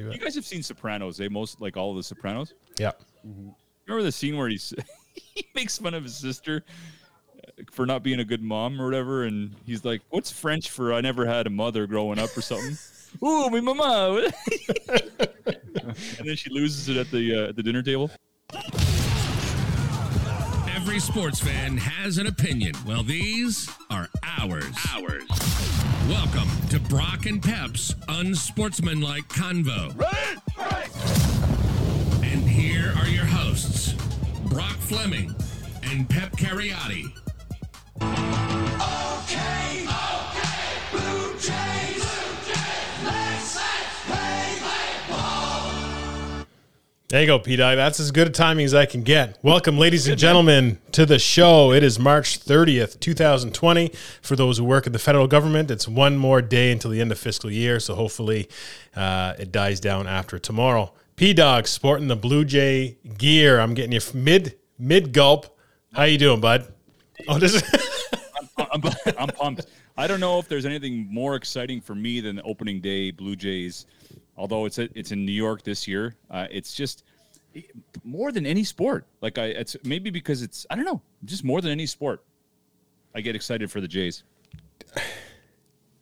do You guys have seen Sopranos, eh? Most like all of the Sopranos. Yeah. Remember the scene where he's he makes fun of his sister uh, for not being a good mom or whatever, and he's like, "What's French for I never had a mother growing up or something?" Ooh, my mama. and then she loses it at the uh, at the dinner table. Every sports fan has an opinion. Well, these are ours. Ours. Welcome to Brock and Pep's Unsportsmanlike Convo. And here are your hosts, Brock Fleming and Pep Cariotti. Okay, There you go, P Dog. That's as good a timing as I can get. Welcome, ladies and gentlemen, to the show. It is March 30th, 2020. For those who work at the federal government, it's one more day until the end of fiscal year. So hopefully uh, it dies down after tomorrow. P Dog sporting the Blue Jay gear. I'm getting you mid mid gulp. How you doing, bud? Oh, this is I'm, I'm pumped. I don't know if there's anything more exciting for me than the opening day Blue Jays. Although it's it's in New York this year, uh, it's just more than any sport. Like I, it's maybe because it's I don't know, just more than any sport. I get excited for the Jays.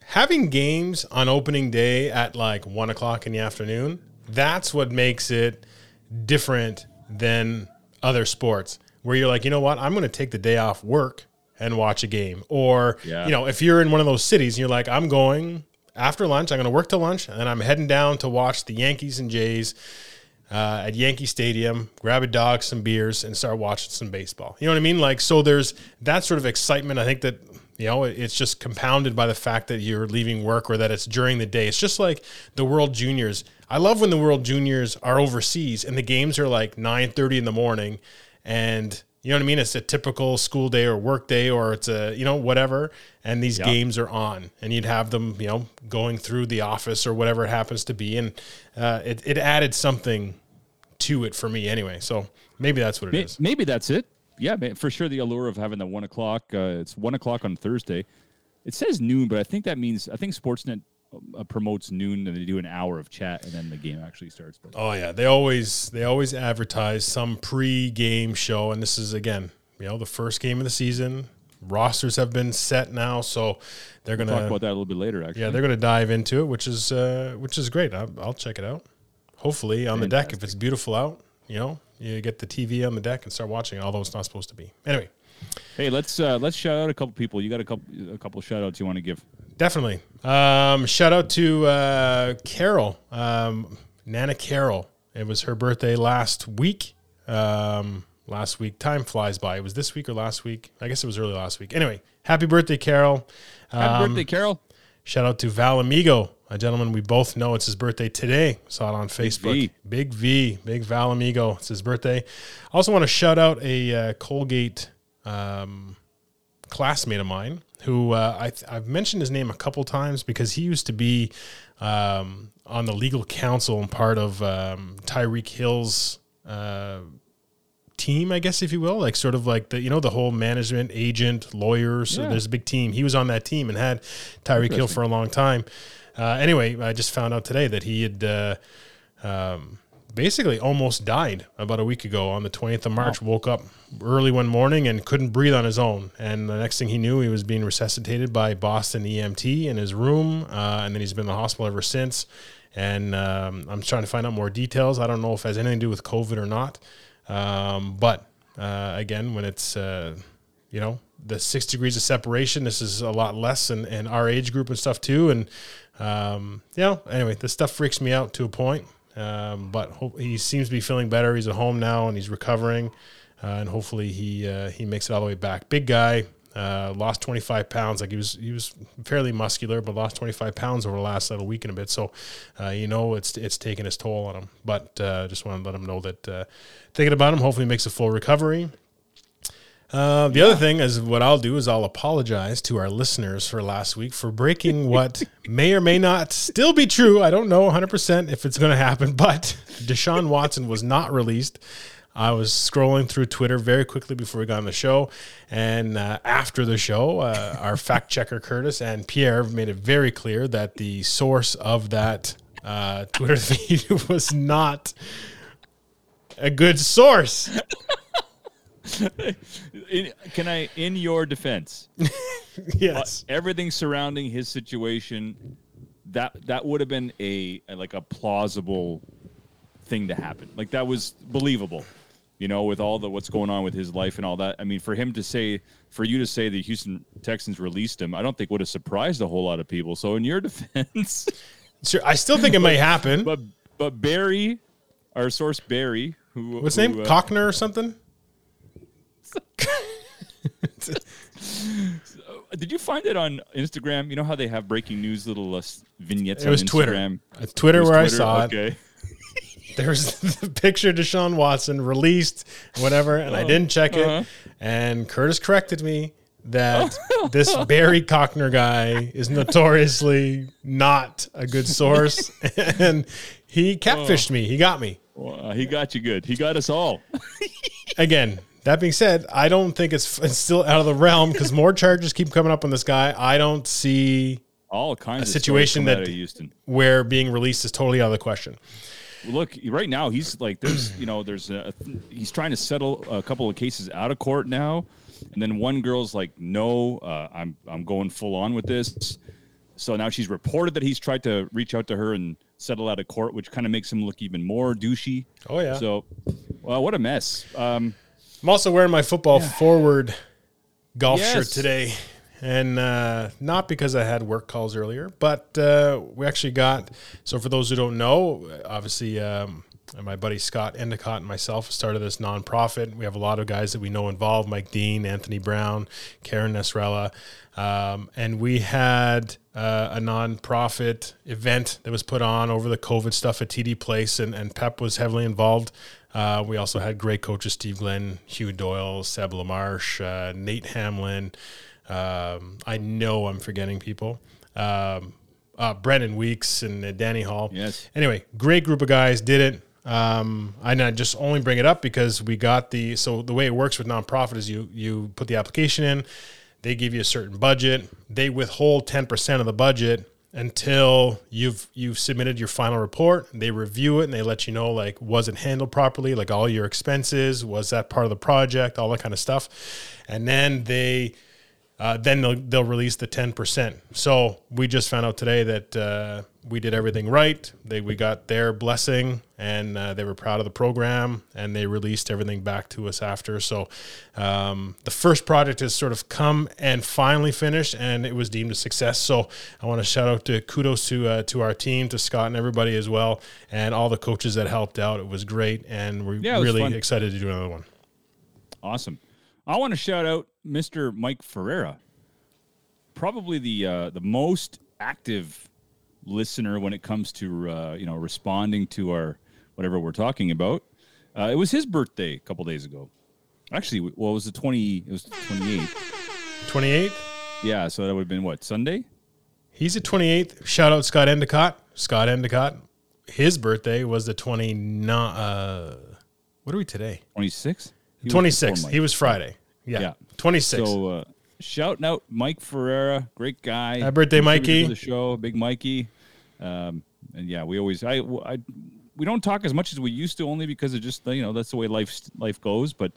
having games on opening day at like one o'clock in the afternoon, that's what makes it different than other sports where you're like, you know what, I'm going to take the day off work and watch a game. Or, Yeah. you know, if you're in one of those cities and you're like, I'm going after lunch, I'm going to work till lunch, and then I'm heading down to watch the Yankees and Jays uh, at Yankee Stadium, grab a dog, some beers, and start watching some baseball. You know what I mean? Like, so there's that sort of excitement. I think that, you know, it's just compounded by the fact that you're leaving work or that it's during the day. It's just like the World Juniors. I love when the World Juniors are overseas and the games are like 9.30 in the morning and you know what I mean? It's a typical school day or work day or it's a, you know, whatever. And these Yeah. games are on and you'd have them, you know, going through the office or whatever it happens to be. And uh, it, it added something to it for me anyway. So maybe that's what it May- is. Maybe that's it. Yeah, for sure. The allure of having the one o'clock. Uh, it's one o'clock on Thursday. It says noon, but I think that means I think Sportsnet uh, promotes noon, and they do an hour of chat, and then the game actually starts. But Oh yeah, they always they always advertise some pre-game show, and this is again, you know, the first game of the season. Rosters have been set now, so they're we'll gonna talk about that a little bit later. Actually, yeah they're gonna dive into it, which is uh, which is great. I'll, I'll check it out. Hopefully on the deck if it's beautiful out, you know, you get the TV on the deck and start watching, it, although it's not supposed to be. Anyway, Hey, let's uh, let's shout out a couple people. You got a couple a couple shout outs you want to give? Definitely. Um, shout out to uh, Carol, um, Nana Carol. It was her birthday last week. Um, last week, time flies by. It was this week or last week? I guess it was early last week. Anyway, happy birthday, Carol. Happy Um, birthday, Carol. Shout out to Val Amigo, a gentleman we both know. It's his birthday today. Saw it on Facebook. V. Big V, big Val Amigo. It's his birthday. I also want to shout out a uh, Colgate um, classmate of mine who uh, I th- I've mentioned his name a couple times because he used to be um, on the legal counsel and part of um, Tyreek Hill's. Uh, team, I guess, if you will, like sort of like the you know the whole management agent lawyers. So Yeah. there's a big team. He was on that team and had Tyreek Hill for a long time. Uh, anyway, I just found out today that he had uh, um, basically almost died about a week ago on the 20th of March. Woke up early one morning and couldn't breathe on his own. And the next thing he knew, he was being resuscitated by Boston EMT in his room, uh, and then he's been in the hospital ever since. And um, I'm trying to find out more details. I don't know if it has anything to do with COVID or not. Um, but uh, again, when it's uh, you know the six degrees of separation, this is a lot less in, in our age group and stuff too. And um, you know, anyway, this stuff freaks me out to a point. Um, but he seems to be feeling better. He's at home now and he's recovering, uh, and hopefully he uh, he makes it all the way back. Big guy. Uh, lost 25 pounds. Like he was, he was fairly muscular, but lost 25 pounds over the last little week and a bit. So, uh, you know, it's it's taken its toll on him. But uh, just want to let him know that uh, thinking about him. Hopefully, he makes a full recovery. Uh, the other thing is what I'll do is I'll apologize to our listeners for last week for breaking what may or may not still be true. I don't know 100% if it's going to happen, but Deshaun Watson was not released. I was scrolling through Twitter very quickly before we got on the show. And uh, after the show, uh, our fact checker Curtis and Pierre made it very clear that the source of that uh, Twitter feed was not a good source. In, can I, in your defense, yes. everything surrounding his situation, that that would have been a, a like a plausible thing to happen. Like that was believable. You know, with all the what's going on with his life and all that. I mean, for him to say, for you to say the Houston Texans released him, I don't think would have surprised a whole lot of people. So, in your defense, Sure, I still think it may happen. but but Barry, our source Barry, who What's who, name? uh, Cockner or something? Did you find it on Instagram? You know how they have breaking news little uh, vignettes. It was on Twitter. Instagram? It's Twitter It was where Twitter? I saw it. okay. There was the picture of Deshaun Watson released, whatever, and I didn't check it. uh-huh. And Curtis corrected me that this Barry Cockner guy is notoriously not a good source, and he catfished me. He got me. Well, uh, he got you good. He got us all. Again, that being said, I don't think it's, it's still out of the realm because more charges keep coming up on this guy. I don't see All kinds of situation that- that out of Houston. where being released is totally out of the question. Look, right now he's like there's you know there's a, he's trying to settle a couple of cases out of court now, and then one girl's like, no, uh, I'm I'm going full on with this. So now she's reported that he's tried to reach out to her and settle out of court, which kind of makes him look even more douchey. Oh, yeah. So, well, what a mess. Um, I'm also wearing my football forward golf shirt today. And uh, not because I had work calls earlier, but uh, we actually got. So, for those who don't know, obviously, um, my buddy Scott Endicott and myself started this nonprofit. We have a lot of guys that we know involved Mike Dean, Anthony Brown, Karen Nesrella. Um, and we had uh, a nonprofit event that was put on over the COVID stuff at TD Place, and, and Pep was heavily involved. Uh, we also had great coaches Steve Glenn, Hugh Doyle, Seb LaMarche, uh, Nate Hamlin. Um, I know I'm forgetting people. Um, uh, Brendan Weeks and uh, Danny Hall. Yes. Anyway, great group of guys did it. Um, and I just only bring it up because we got the so the way it works with nonprofit is you you put the application in, they give you a certain budget, they withhold ten percent of the budget until you've you've submitted your final report. They review it and they let you know like was it handled properly, like all your expenses, was that part of the project, all that kind of stuff, and then they uh, then they'll they'll release the ten percent. So we just found out today that uh, we did everything right. They we got their blessing, and uh, they were proud of the program, and they released everything back to us after. So um, the first project has sort of come and finally finished, and it was deemed a success. So I want to shout out to kudos to uh, to our team, to Scott and everybody as well, and all the coaches that helped out. It was great, and we're Yeah, really fun. excited to do another one. Awesome. I want to shout out Mr. Mike Ferreira, probably the uh, the most active listener when it comes to uh, you know responding to our whatever we're talking about. Uh, it was his birthday a couple days ago. Actually, well, it was the twenty. It was the twenty eighth. Twenty eighth. Yeah, so that would have been what Sunday. He's a 28th. Shout out Scott Endicott. Scott Endicott. His birthday was the 29. Uh, what are we today? Twenty sixth. 26th. He was Friday. Yeah. Yeah. 26. So uh, shouting out Mike Ferreira, great guy. Happy birthday, Mikey. The show, big Mikey. Um, and yeah, we always I, I we don't talk as much as we used to, only because of just you know that's the way life life goes. But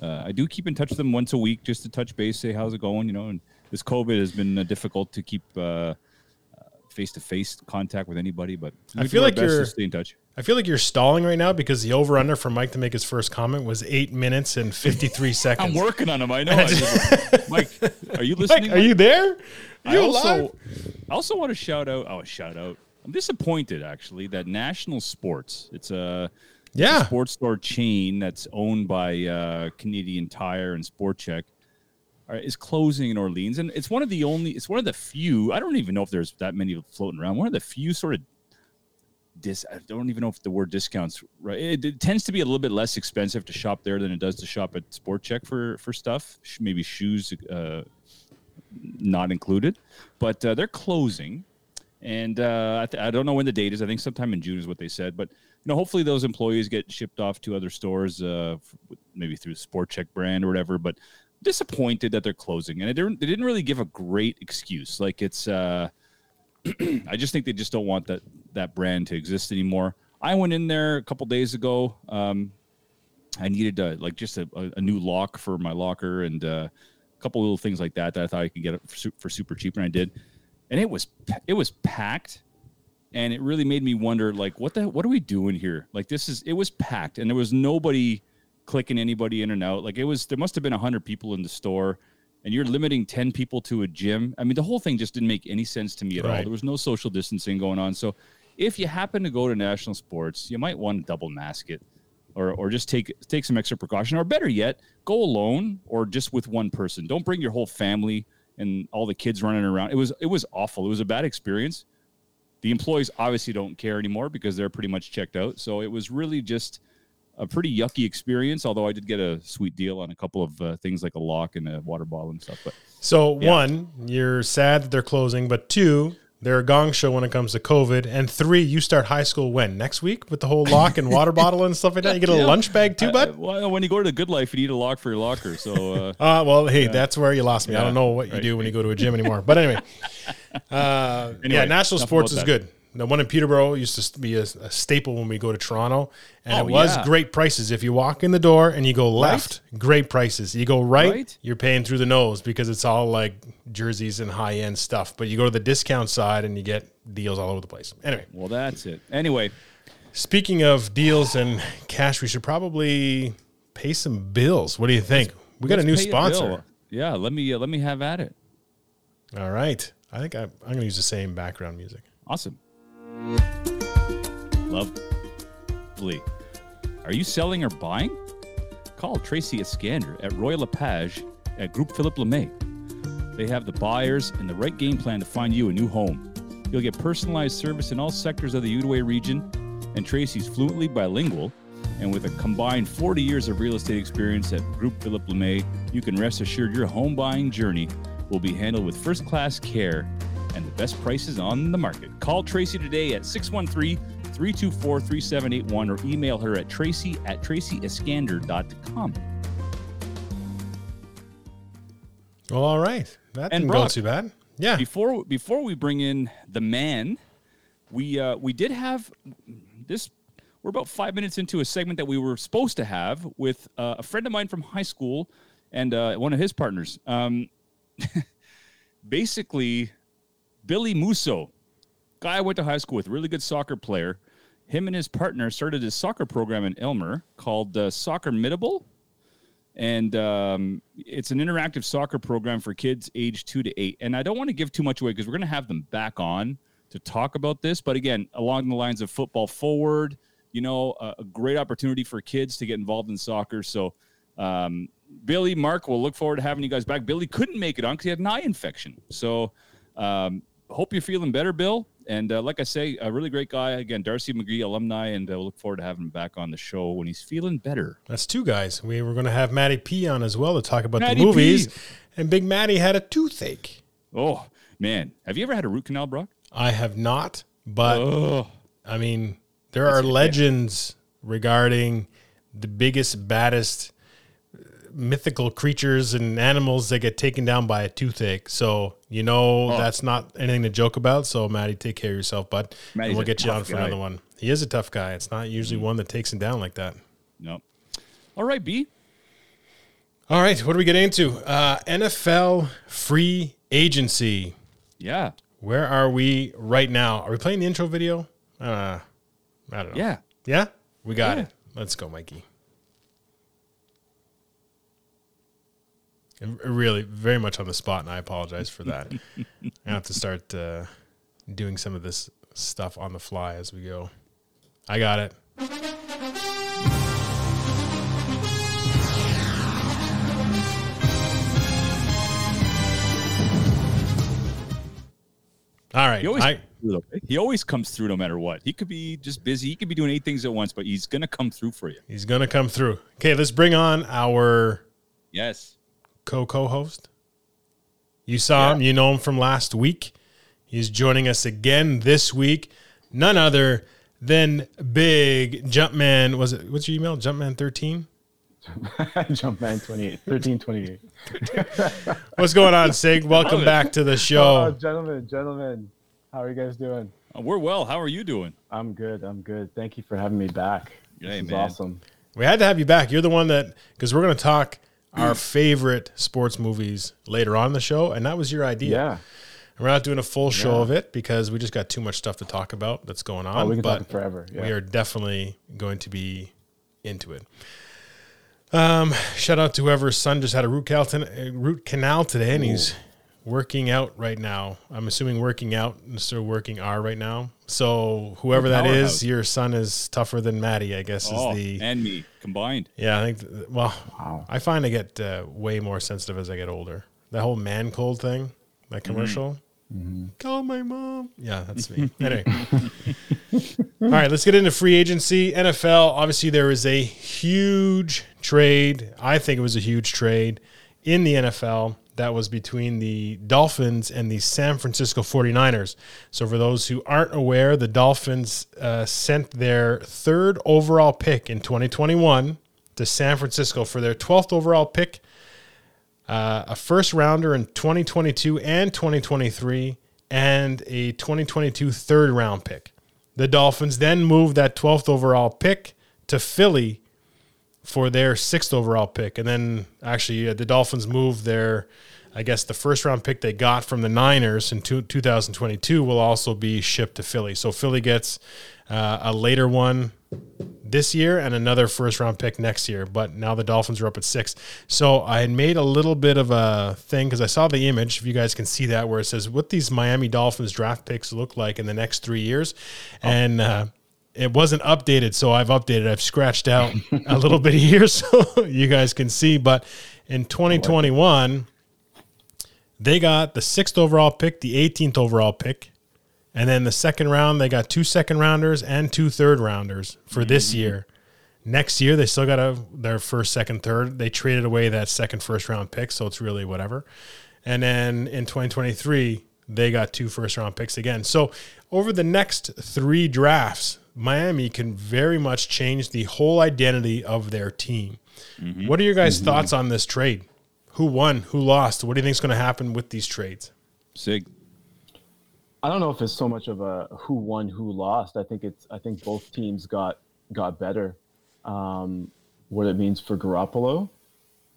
uh, I do keep in touch with them once a week just to touch base, say how's it going, you know. And this COVID has been uh, difficult to keep face to face contact with anybody, but I feel like you're- stay in touch. I feel like you're stalling right now because the over under for Mike to make his first comment was eight minutes and 53 seconds. I'm working on him. I know. I just- Mike, are you listening? Mike, are you there? Are I you also, alive? I also want to shout out. Oh, a shout out! I'm disappointed actually that National Sports. It's a, it's a Yeah. sports store chain that's owned by uh, Canadian Tire and Sport Chek. uh, Is closing in Orleans, and it's one of the only. It's one of the few. I don't even know if there's that many floating around. One of the few sort of dis. I don't even know if the word discounts. Right, it, it tends to be a little bit less expensive to shop there than it does to shop at Sport Chek for for stuff. Maybe shoes, uh, not included, but uh, they're closing. And uh, I, th- I don't know when the date is. I think sometime in June is what they said. But you know, hopefully those employees get shipped off to other stores, uh, maybe through the Sport Chek brand or whatever. But disappointed that they're closing, and they didn't, they didn't really give a great excuse. Like it's uh, I just think they just don't want that that brand to exist anymore. I went in there a couple days ago. Um, I needed uh, like just a, a, a new lock for my locker and uh, a couple little things like that that I thought I could get for, for super cheap, and I did. And it was it was packed, and it really made me wonder like what the what are we doing here? Like this is it was packed, and there was nobody clicking anybody in and out. Like it was there must have been hundred people in the store. And you're limiting 10 people to a gym. I mean, the whole thing just didn't make any sense to me at all. There was no social distancing going on. So, if you happen to go to national sports, you might want to double mask it or or just take take some extra precaution or better yet go alone or just with one person don't bring your whole family and all the kids running around. It was it was awful. It was a bad experience. The employees obviously don't care anymore because they're pretty much checked out. So it was really just a pretty yucky experience although i did get a sweet deal on a couple of uh, things like a lock and a water bottle and stuff but So Yeah. one, you're sad that they're closing, but two, they're a gong show when it comes to COVID, and three, you start high school when next week with the whole lock and water bottle and stuff like that. You get a Yeah. lunch bag too, bud. well, when you go to the good life you need a lock for your locker so uh, Uh, well, hey, that's where you lost me. I don't know what you right. do when you go to a gym anymore. But anyway, uh, yeah, national sports is that. good. The one in Peterborough used to be a, a staple when we go to Toronto, and Oh, it was yeah. great prices. If you walk in the door and you go left, great prices. You go right, Right? you're paying through the nose because it's all like jerseys and high end stuff. But you go to the discount side and you get deals all over the place. Anyway, well that's it anyway speaking of deals and cash, we should probably pay some bills. What do you think? We got a new sponsor. bill. yeah let me uh, let me have at it All right. I think I, I'm going to use the same background music. Awesome. Lovely. Are you selling or buying? Call Tracy Escander at Royal LePage at Group Philippe Lemay. They have the buyers and the right game plan to find you a new home. You'll get personalized service in all sectors of the Outaouais region, and Tracy's fluently bilingual. And with a combined 40 years of real estate experience at Group Philippe Lemay, you can rest assured your home buying journey will be handled with first class care and the best prices on the market. Call Tracy today at 613 324 3781 or email her at tracy at tracyeskander.com. Well, all right. That And didn't go too bad. Yeah. Before before we bring in the man, we uh, we did have this. We're about five minutes into a segment that we were supposed to have with uh, a friend of mine from high school and uh, one of his partners. Um, basically, Billy Musso, guy I went to high school with, really good soccer player. Him and his partner started a soccer program in Elmer called uh, Soccer Middable and um, it's an interactive soccer program for kids age two to eight. And I don't want to give too much away because we're going to have them back on to talk about this. But again, along the lines of football forward, you know, a, a great opportunity for kids to get involved in soccer. So, um, Billy, Mark, we'll look forward to having you guys back. Billy couldn't make it on because he had an eye infection. So, um, hope you're feeling better, Bill. And uh, like I say, a really great guy. Again, D'Arcy McGee alumni, and uh, we'll look forward to having him back on the show when he's feeling better. That's two guys. We were going to have Matty P on as well to talk about Matty the movies. P. And Big Matty had a toothache. Oh man, have you ever had a root canal, Brock? I have not, but Oh, I mean, there are legends regarding the biggest, baddest mythical creatures and animals that get taken down by a toothache. So, you know, Oh. that's not anything to joke about. So, Matty, take care of yourself, bud. And we'll get you on for guy. Another one. He is a tough guy. It's not usually one that takes him down like that. no. All right, B. All right, what are we getting into? Uh, NFL free agency. Yeah, Where are we right now? Are we playing the intro video? Uh, I don't know. yeah. Yeah? We got Yeah. it. Let's go, Mikey. Really, very much on the spot, and I apologize for that. I have to start uh, doing some of this stuff on the fly as we go. I got it. All right. He always, I, he always comes through no matter what. He could be just busy. He could be doing eight things at once, but he's gonna come through for you. he's going to come through. Okay, let's bring on our Yes. Co co host. You saw him, you know him from last week. He's joining us again this week. None other than Big Jumpman. Was it what's your email? Jumpman13? Jumpman 28, 1328. What's going on, Sig? Welcome back to the Oh, show. gentlemen, gentlemen. How are you guys doing? Uh, we're well. How are you doing? I'm good. I'm good. Thank you for having me back. This Hey, is man. awesome. We had to have you back. You're the one that because we're going to talk our favorite sports movies later on in the show, and that was your idea. Yeah. And we're not doing a full show Yeah. of it because we just got too much stuff to talk about that's going on. Oh, we can but talk forever. Yeah. we are definitely going to be into it. Um, shout out to whoever's son just had a root canal, uh, root canal today, and he's working out right now. I'm assuming working out instead of working R right now. So whoever that is, Powerhouse. your son is tougher than Matty, I guess Oh, is the and me combined. yeah. I think well, Wow. I find I get uh, way more sensitive as I get older. That whole man cold thing, that commercial. Call my mom. Yeah, that's me. anyway. All right, let's get into free agency. NFL, obviously, there was a huge trade. I think it was a huge trade in the NFL that was between the Dolphins and the San Francisco 49ers. So, for those who aren't aware, the Dolphins uh, sent their third overall pick in 2021 to San Francisco for their 12th overall pick uh, a first rounder in 2022 and 2023, and a 2022 third round pick. The Dolphins then moved that 12th overall pick to Philly for their sixth overall pick. And then actually, uh, the Dolphins moved their, I guess, the first round pick they got from the Niners in two, 2022 will also be shipped to Philly. So Philly gets uh, a later one this year and another first round pick next year. But now the Dolphins are up at six. So I had made a little bit of a thing because I saw the image, if you guys can see that, where it says what these Miami Dolphins draft picks look like in the next three years. And, uh, it wasn't updated, so I've updated. I've scratched out a little bit here so you guys can see. But in 2021, they got the sixth overall pick, the 18th overall pick, and then the second round, they got two second rounders and two third rounders for this mm-hmm. year. Next year, they still got a, their first, second, third. They traded away that second, first round pick, so it's really whatever. And then in 2023, they got two first round picks again. So over the next three drafts, Miami can very much change the whole identity of their team. What are your guys' thoughts on this trade? Who won? Who lost? What do you think is going to happen with these trades? Sig. I don't know if it's so much of a who won, who lost. I think it's I think both teams got got better. Um, what it means for Garoppolo.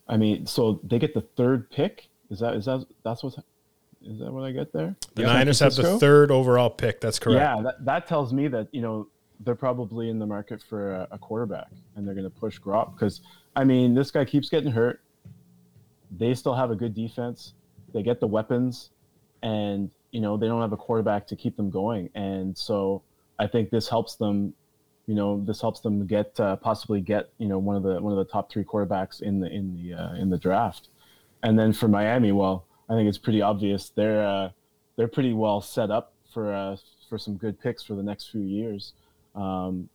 I mean, so they get the third pick. Is that is that that's what is that what I get there? The San Niners have the third overall pick. That's correct. Yeah, that, that tells me that you know they're probably in the market for a, a quarterback, and they're going to push Grop because I mean this guy keeps getting hurt. They still have a good defense. They get the weapons, and you know they don't have a quarterback to keep them going. And so I think this helps them. You know, this helps them get uh, possibly get you know one of the one of the top three quarterbacks in the in the uh, in the draft. And then for Miami, well, I think it's pretty obvious they're uh, they're pretty well set up for uh, for some good picks for the next few years. Um,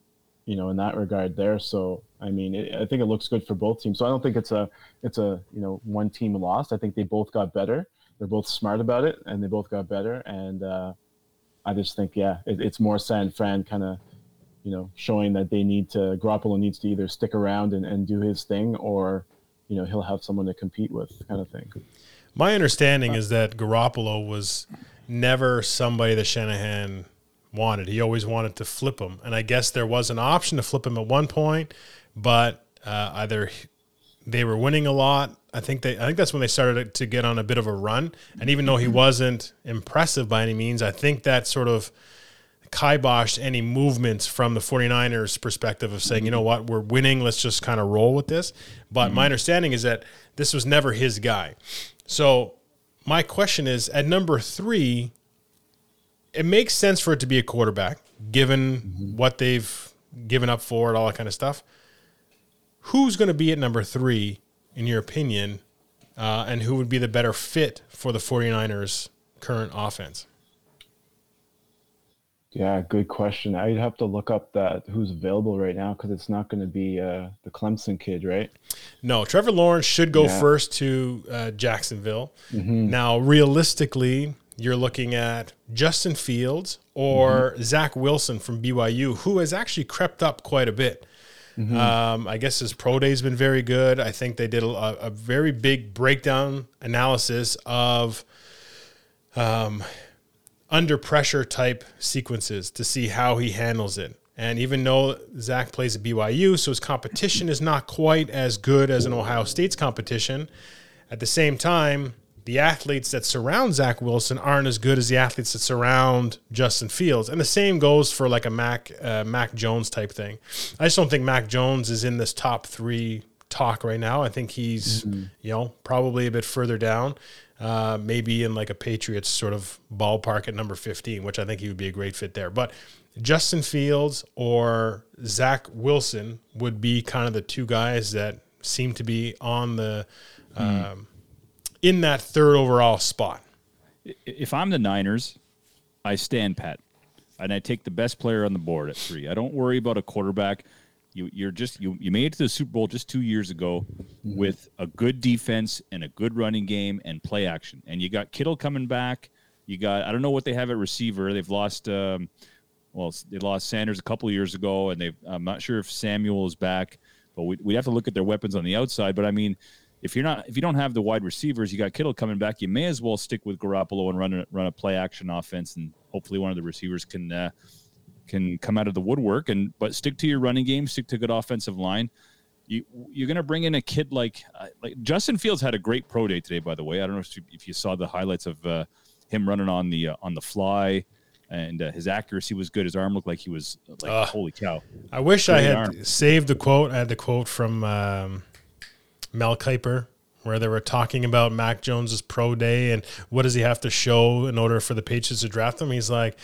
you know, in that regard, there. So I mean, it, I think it looks good for both teams. So I don't think it's a it's a you know one team lost. I think they both got better. They're both smart about it, and they both got better. And uh, I just think, yeah, it, it's more San Fran kind of you know showing that they need to Garoppolo needs to either stick around and, and do his thing, or you know he'll have someone to compete with, kind of thing. My understanding is that Garoppolo was never somebody that Shanahan wanted. He always wanted to flip him, and I guess there was an option to flip him at one point, but uh, either they were winning a lot. I think they. I think that's when they started to get on a bit of a run. And even though he wasn't impressive by any means, I think that sort of kiboshed any movements from the 49ers perspective of saying, you know what, we're winning, let's just kind of roll with this. But my understanding is that this was never his guy. So my question is at number three, it makes sense for it to be a quarterback, given what they've given up for it, all that kind of stuff. Who's going to be at number three, in your opinion, uh, and who would be the better fit for the 49ers' current offense? Yeah, good question. I'd have to look up that who's available right now because it's not going to be uh, the Clemson kid, right? No, Trevor Lawrence should go Yeah. first to uh, Jacksonville. Now, realistically, you're looking at Justin Fields or Zach Wilson from BYU, who has actually crept up quite a bit. Um, I guess his pro day has been very good. I think they did a, a very big breakdown analysis of um, under pressure type sequences to see how he handles it. And even though Zach plays at BYU, so his competition is not quite as good as an Ohio State's competition, at the same time, the athletes that surround Zach Wilson aren't as good as the athletes that surround Justin Fields. And the same goes for like a Mac uh, Mac Jones type thing. I just don't think Mac Jones is in this top three talk right now. I think he's you know probably a bit further down, uh, maybe in like a Patriots sort of ballpark at number fifteen, which I think he would be a great fit there. But Justin Fields or Zach Wilson would be kind of the two guys that seem to be on the um, in that third overall spot. if I'm the Niners, I stand pat, and I take the best player on the board at three. I don't worry about a quarterback. You, you're just you, you made it to the Super Bowl just two years ago with a good defense and a good running game and play action, and you got Kittle coming back. You got I don't know what they have at receiver. They've lost um, well they lost Sanders a couple of years ago, and they I'm not sure if Samuel is back, but we we have to look at their weapons on the outside. But I mean, if you're not if you don't have the wide receivers, you got Kittle coming back. You may as well stick with Garoppolo and run a, run a play action offense, and hopefully one of the receivers can uh, can come out of the woodwork. And but stick to your running game, stick to good offensive line. You you're gonna bring in a kid like uh, like Justin Fields had a great pro day today. By the way, I don't know if you, if you saw the highlights of uh, him running on the uh, on the fly. And uh, his accuracy was good. His arm looked like he was like, Ugh. holy cow! I wish I had arm. saved the quote. I had the quote from um, Mel Kiper where they were talking about Mac Jones's pro day and what does he have to show in order for the Patriots to draft him. He's like,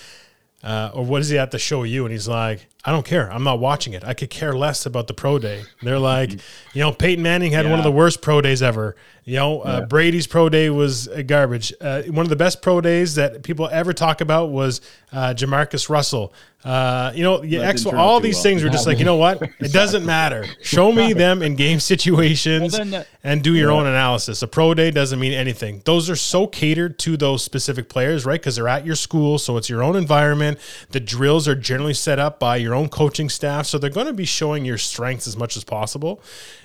uh, or what does he have to show you? And he's like, I don't care. I'm not watching it. I could care less about the pro day. They're like, you know, Peyton Manning had one of the worst pro days ever. You know, uh, Brady's pro day was uh, garbage. Uh, one of the best pro days that people ever talk about was uh, JaMarcus Russell. Uh, you know, yeah, X, didn't turn out all these well. things were just like, you know what? It doesn't matter. Show me them in game situations Well, then that- and do your own analysis. A pro day doesn't mean anything. Those are so catered to those specific players, right? Because they're at your school, so it's your own environment. The drills are generally set up by your own coaching staff, so they're going to be showing your strengths as much as possible.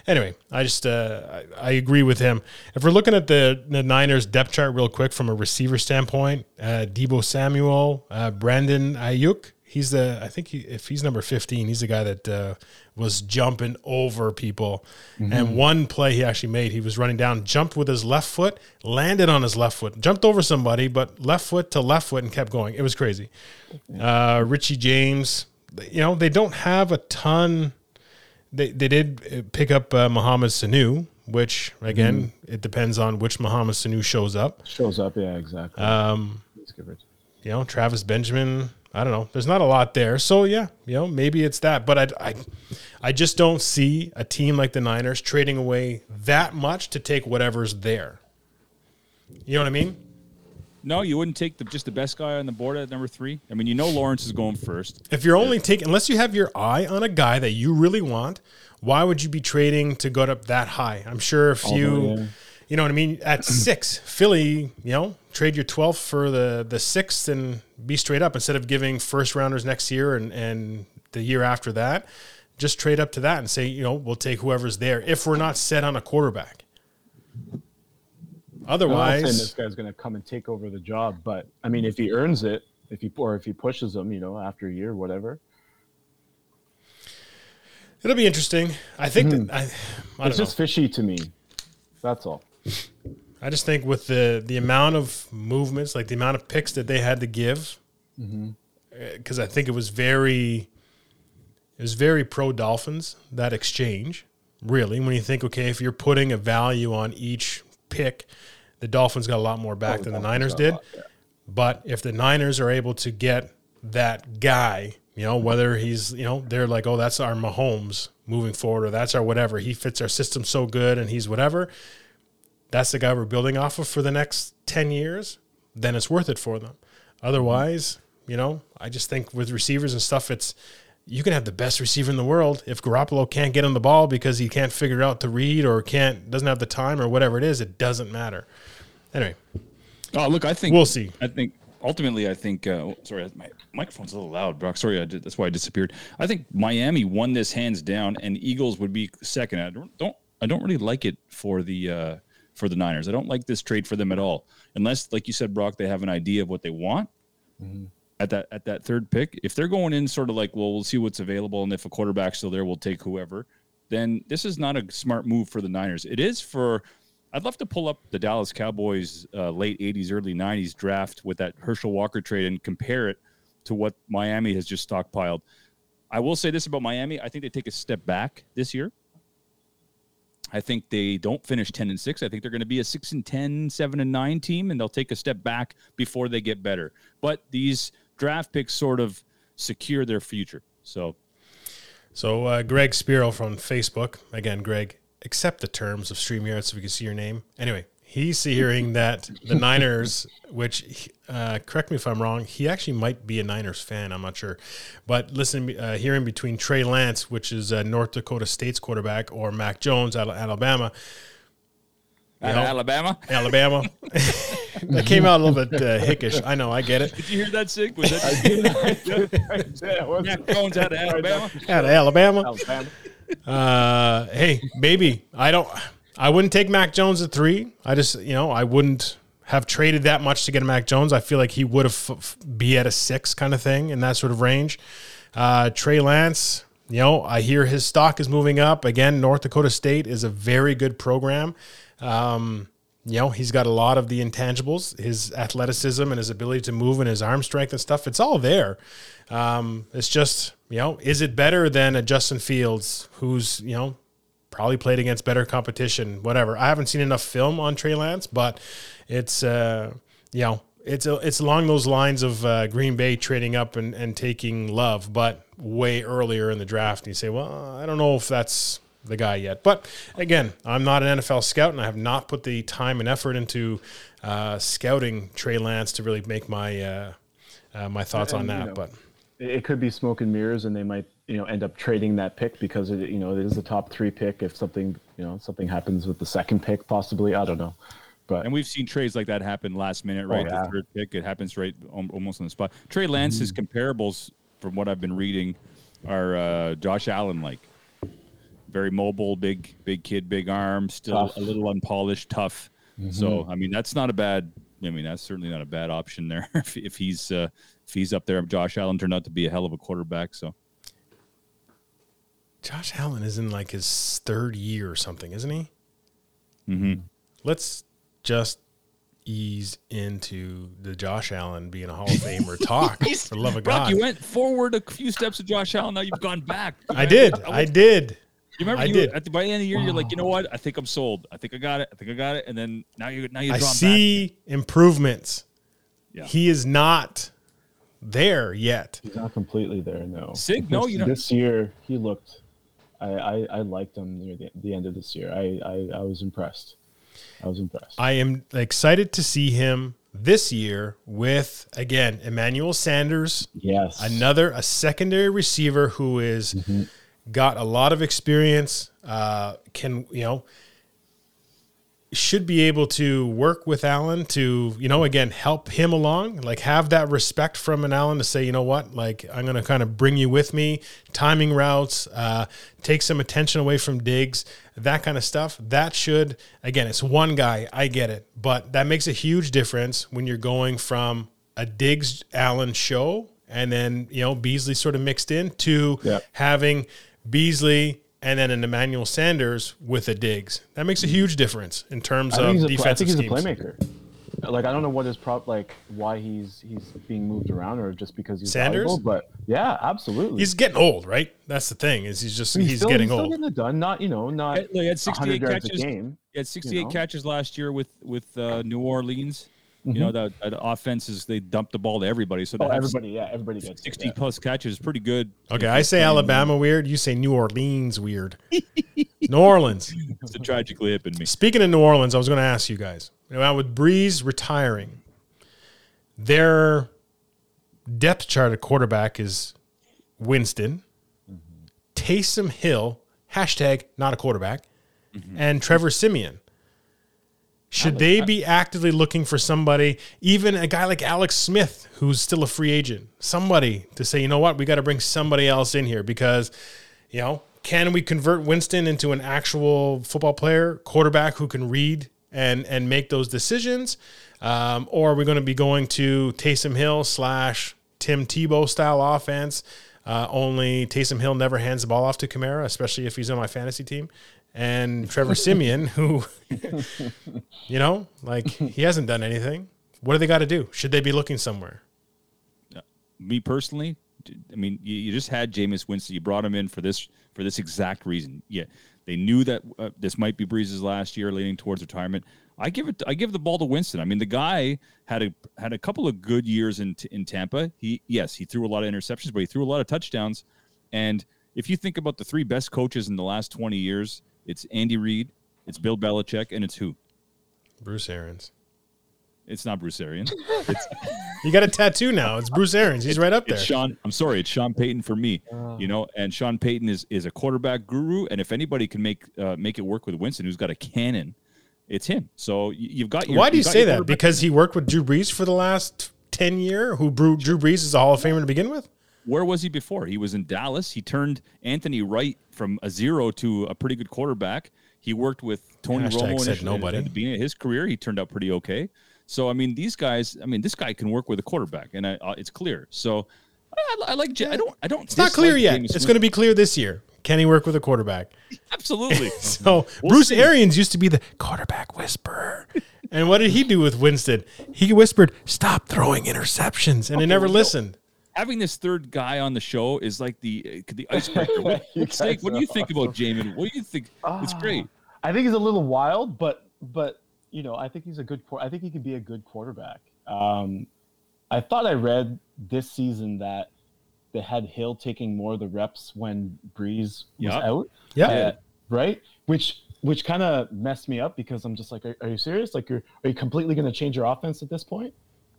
Anyway, I just uh, I, I agree with him. If we're looking at the, the Niners depth chart real quick from a receiver standpoint, uh, Deebo Samuel, uh, Brandon Aiyuk, he's the I think he, if he's number 15, he's the guy that uh, was jumping over people. And one play he actually made, he was running down, jumped with his left foot, landed on his left foot, jumped over somebody, but left foot to left foot and kept going. It was crazy. Uh, Richie James, you know, they don't have a ton. They they did uh, pick up uh, Mohamed Sanu, which again it depends on which Mohamed Sanu shows up. Shows up, yeah, exactly. Um, Let's give it. you know, Travis Benjamin. I don't know. There's not a lot there. So yeah, you know, maybe it's that. But I, I, I just don't see a team like the Niners trading away that much to take whatever's there. You know what I mean? No, you wouldn't take the, just the best guy on the board at number three. I mean, you know Lawrence is going first. If you're only taking, unless you have your eye on a guy that you really want, why would you be trading to go up that high? I'm sure if you, yeah. you know what I mean, at six, Philly, you know, trade your 12th for the the sixth and be straight up instead of giving first rounders next year and and the year after that. Just trade up to that and say, you know, we'll take whoever's there if we're not set on a quarterback. I'm not saying Otherwise, this guy's going to come and take over the job, but I mean, if he earns it, if he or if he pushes them, you know, after a year, whatever. it'll be interesting. I think that hmm. I, I. It's know. just fishy to me. That's all. I just think with the the amount of movements, like the amount of picks that they had to give, mm-hmm. eh, because I think it was very, it was very pro Dolphins that exchange. Really, when you think, okay, if you're putting a value on each pick, the Dolphins got a lot more back than the Niners did. But if the Niners are able to get that guy, you know, whether he's, you know, they're like, oh, that's our Mahomes moving forward, or that's our whatever. He fits our system so good, and he's whatever that's the guy we're building off of for the next 10 years, then it's worth it for them. Otherwise, you know, I just think with receivers and stuff, it's you can have the best receiver in the world. If Garoppolo can't get on the ball because he can't figure out to read or can't doesn't have the time or whatever it is, it doesn't matter. Anyway, Oh, look, I think We'll see. I think ultimately, I think. Uh, oh, sorry, my microphone's a little loud, Brock. Sorry, I did, that's why I disappeared. I think Miami won this hands down, and Eagles would be second. I don't, don't I don't really like it for the uh, for the Niners. I don't like this trade for them at all, unless, like you said, Brock, they have an idea of what they want. At that at that third pick. If they're going in sort of like, well, we'll see what's available, and if a quarterback's still there, we'll take whoever. Then this is not a smart move for the Niners. It is for. I'd love to pull up the Dallas Cowboys uh, late '80s, early '90s draft with that Herschel Walker trade and compare it to what Miami has just stockpiled. I will say this about Miami: I think they take a step back this year. I think they don't finish 10 and 6. I think they're going to be a 6 and 10, 7 and 9 team and they'll take a step back before they get better. But these draft picks sort of secure their future. So So uh, Greg Spiro from Facebook again, Greg, accept the terms of StreamYard so we can see your name. Anyway, he's hearing that the Niners, which uh, correct me if I'm wrong, he actually might be a Niners fan. I'm not sure, but listen, uh, hearing between Trey Lance, which is uh, North Dakota State's quarterback, or Mac Jones out of Alabama. Out of Alabama. Alabama. that came out a little bit uh, hickish. I know, I get it. Did you hear that, Sig? Was that Yeah, what's- Mac Jones out of Alabama? Out of Alabama. Alabama. Uh, hey, maybe I don't. I wouldn't take Mac Jones at three. I just, you know, I wouldn't have traded that much to get a Mac Jones. I feel like he would have f- f- be at a six kind of thing in that sort of range. Uh, Trey Lance, you know, I hear his stock is moving up again. North Dakota State is a very good program. Um, you know, he's got a lot of the intangibles, his athleticism and his ability to move and his arm strength and stuff. It's all there. Um, it's just, you know, is it better than a Justin Fields who's, you know, probably played against better competition, whatever. I haven't seen enough film on Trey Lance, but it's, uh, you know, it's, it's along those lines of uh, Green Bay trading up and, and taking love, but way earlier in the draft. And you say, well, I don't know if that's the guy yet. But again, I'm not an NFL scout, and I have not put the time and effort into uh, scouting Trey Lance to really make my uh, uh, my thoughts on And, you that. know, but it it could be smoke and mirrors, and they might you know end up trading that pick because it you know it is a top three pick. If something you know something happens with the second pick, possibly I don't know, but And we've seen trades like that happen last minute, right? yeah. The third pick, it happens right almost on the spot. Trey Lance's comparables, from what I've been reading, are uh, Josh Allen like. Very mobile, big, big kid, big arm, still Tough. a little unpolished, tough. So I mean, that's not a bad. I mean, that's certainly not a bad option there. if, if he's uh, if he's up there, Josh Allen turned out to be a hell of a quarterback. So Josh Allen is in like his third year or something, isn't he? Mm-hmm. Let's just ease into the Josh Allen being a Hall of Famer talk. for love of Brock, God, you went forward a few steps to Josh Allen. Now you've gone back. I did. I did. You remember I you, did. at the by the end of the year, you're like, you know what? I think I'm sold. I think I got it. I think I got it. And then now you now you I draw see improvements. Yeah. He is not there yet. he's not completely there. No, Sig, no, This- you don't- This year he looked. I, I, I liked him near the, the end of this year. I, I, I was impressed. I was impressed. I am excited to see him this year with again Emmanuel Sanders, yes, another a secondary receiver who is mm-hmm. Got a lot of experience. Uh, can you know should be able to work with Allen to you know again help him along, like have that respect from an Allen to say you know what, like I'm going to kind of bring you with me, timing routes, uh, take some attention away from Diggs, that kind of stuff. That should again, it's one guy, I get it, but that makes a huge difference when you're going from a Diggs Allen show and then you know Beasley sort of mixed in to Yeah. having Beasley and then an Emmanuel Sanders with a Diggs. That makes a huge difference in terms of think, he's a, pl- I defensive think he's a playmaker. Like I don't know what his prop like why he's he's being moved around or just because he's Sanders? valuable, but yeah, absolutely. He's getting old, right? That's the thing. Is he's just He's he's, still, getting he's still old. getting it done. Not you know not back. He had 68 catches. a game. He had 68 know? catches last year with with uh, New Orleans. Mm-hmm. You know that, that offenses they dumped the ball to everybody. So Oh, everybody, yeah, everybody gets 60 yeah. plus catches pretty good. Okay, I say Alabama weird. You say New Orleans weird. New Orleans. It's a tragically hip in me. Speaking of New Orleans, I was going to ask you guys. Now with Brees retiring, their depth chart at quarterback is Winston, Taysom Hill, hashtag not a quarterback, and Trevor Siemian. Should they be actively looking for somebody, even a guy like Alex Smith, who's still a free agent, somebody to say, you know what, we got to bring somebody else in here because, you know, can we convert Winston into an actual football player, quarterback who can read and and make those decisions? Um, or are we going to be going to Taysom Hill slash Tim Tebow style offense? Uh, only Taysom Hill never hands the ball off to Kamara, especially if he's on my fantasy team. And Trevor Siemian, who, you know, like he hasn't done anything. What do they got to do? Should they be looking somewhere? me personally, I mean, you, you just had Jameis Winston. You brought him in for this for this exact reason. Yeah, they knew that uh, this might be Brees's last year, leaning towards retirement. I give it. I give the ball to Winston. I mean, the guy had a had a couple of good years in in Tampa. He yes, he threw a lot of interceptions, but he threw a lot of touchdowns. And if you think about the three best coaches in the last twenty years, it's Andy Reid, it's Bill Belichick, and it's who? Bruce Arians. It's not Bruce Arians. It's, You got a tattoo now. It's Bruce Arians. He's right up there. it's Sean. I'm sorry, it's Sean Payton for me. You know, and Sean Payton is is a quarterback guru, and if anybody can make uh, make it work with Winston, who's got a cannon, it's him. So you've got. Your, Why do you say that? Because he worked with Drew Brees for the last 10 year, who Drew, Drew Brees is a Hall of Famer to begin with? where was he before? He was in Dallas. He turned Anthony Wright from a zero to a pretty good quarterback. He worked with Tony Hashtag Romo said initially- nobody. at the beginning of his career. He turned out pretty okay. So I mean, these guys. I mean, this guy can work with a quarterback, and I, uh, it's clear. So I, I like. I don't. I don't. It's not clear yet. It's going to be clear this year. Can he work with a quarterback? absolutely. So We'll Bruce see. Arians used to be the quarterback whisperer. and what did he do with Winston? He whispered, "Stop throwing interceptions," and they never listened. Having this third guy on the show is like the uh, the icebreaker. What, what, Snake, what do you are think about Jamin? What do you think? it's great. I think he's a little wild, but but you know, I think he's a good. I think he can be a good quarterback. Um, I thought I read this season that they had Hill taking more of the reps when Brees was Yeah. out. Yeah. Uh, right. Which which kind of messed me up because I'm just like, are, are you serious? Like, you're are you completely going to change your offense at this point?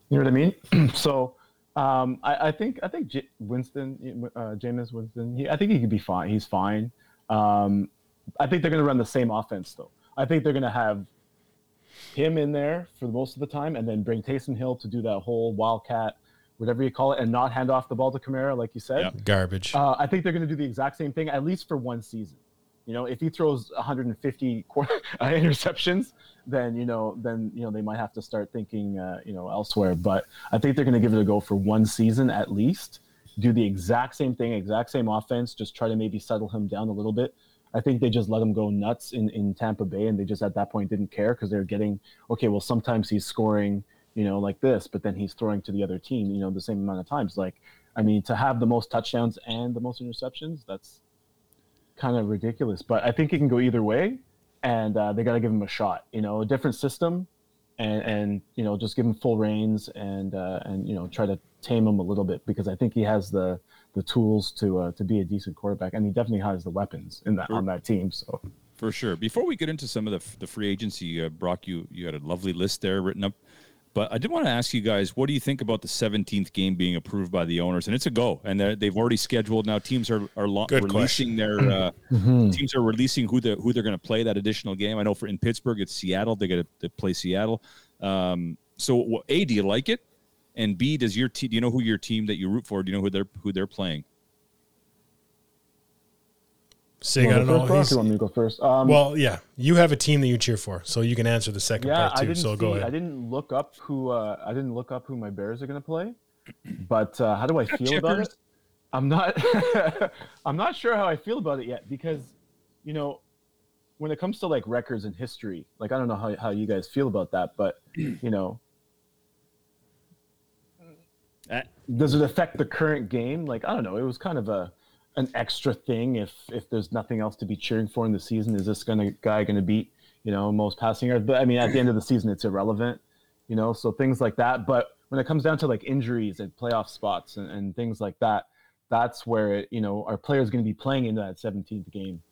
You know what I mean? so. Um, I, I think I think J- Winston, uh, Jameis Winston. He, I think he could be fine. He's fine. Um, I think they're going to run the same offense though. I think they're going to have him in there for most of the time, and then bring Taysom Hill to do that whole wildcat, whatever you call it, and not hand off the ball to Kamara, like you said. Yep. Garbage. Uh, I think they're going to do the exact same thing, at least for one season. You know, if he throws 150 quar- uh, interceptions, then you know, then you know they might have to start thinking, uh, you know, elsewhere. But I think they're going to give it a go for one season at least. Do the exact same thing, exact same offense. Just try to maybe settle him down a little bit. I think they just let him go nuts in, in Tampa Bay, and they just at that point didn't care because they're getting okay. Well, sometimes he's scoring, you know, like this, but then he's throwing to the other team, you know, the same amount of times. Like, I mean, to have the most touchdowns and the most interceptions, that's kind of ridiculous. But I think it can go either way, and uh, they got to give him a shot. You know, a different system, and and you know, just give him full reins and uh, and you know, try to tame him a little bit because I think he has the the tools to uh, to be a decent quarterback, and he definitely has the weapons in that on that team. So For sure. Before we get into some of the, the free agency, uh, Brock, you you had a lovely list there written up. But I did want to ask you guys, what do you think about the 17th game being approved by the owners? And it's a go, and they're- they've already scheduled now. Teams are are lo- Good releasing their uh, teams are releasing who the who they're going to play that additional game. I know for in Pittsburgh, it's Seattle. They got to play Seattle. Um, so, a, do you like it? And B, does your team? Do you know who your team that you root for? Do you know who they're who they're playing? Sig, I You don't want know. to first, He's- you want me to go first? Um, well, yeah, you have a team that you cheer for, so you can answer the second yeah, part I too. didn't So see, go ahead. I didn't look up who uh, I didn't look up who my Bears are going to play, but uh, how do I feel about it? I'm not I'm not sure how I feel about it yet because you know when it comes to like records and history, like I don't know how how you guys feel about that, but you know Uh, does it affect the current game? Like I don't know. It was kind of a an extra thing. If if there's nothing else to be cheering for in the season, is this gonna guy gonna beat you know most passing yards? But I mean, at the end of the season, it's irrelevant. You know, so things like that. But when it comes down to like injuries and playoff spots and, and things like that, that's where it, you know our players going to be playing into that 17th game.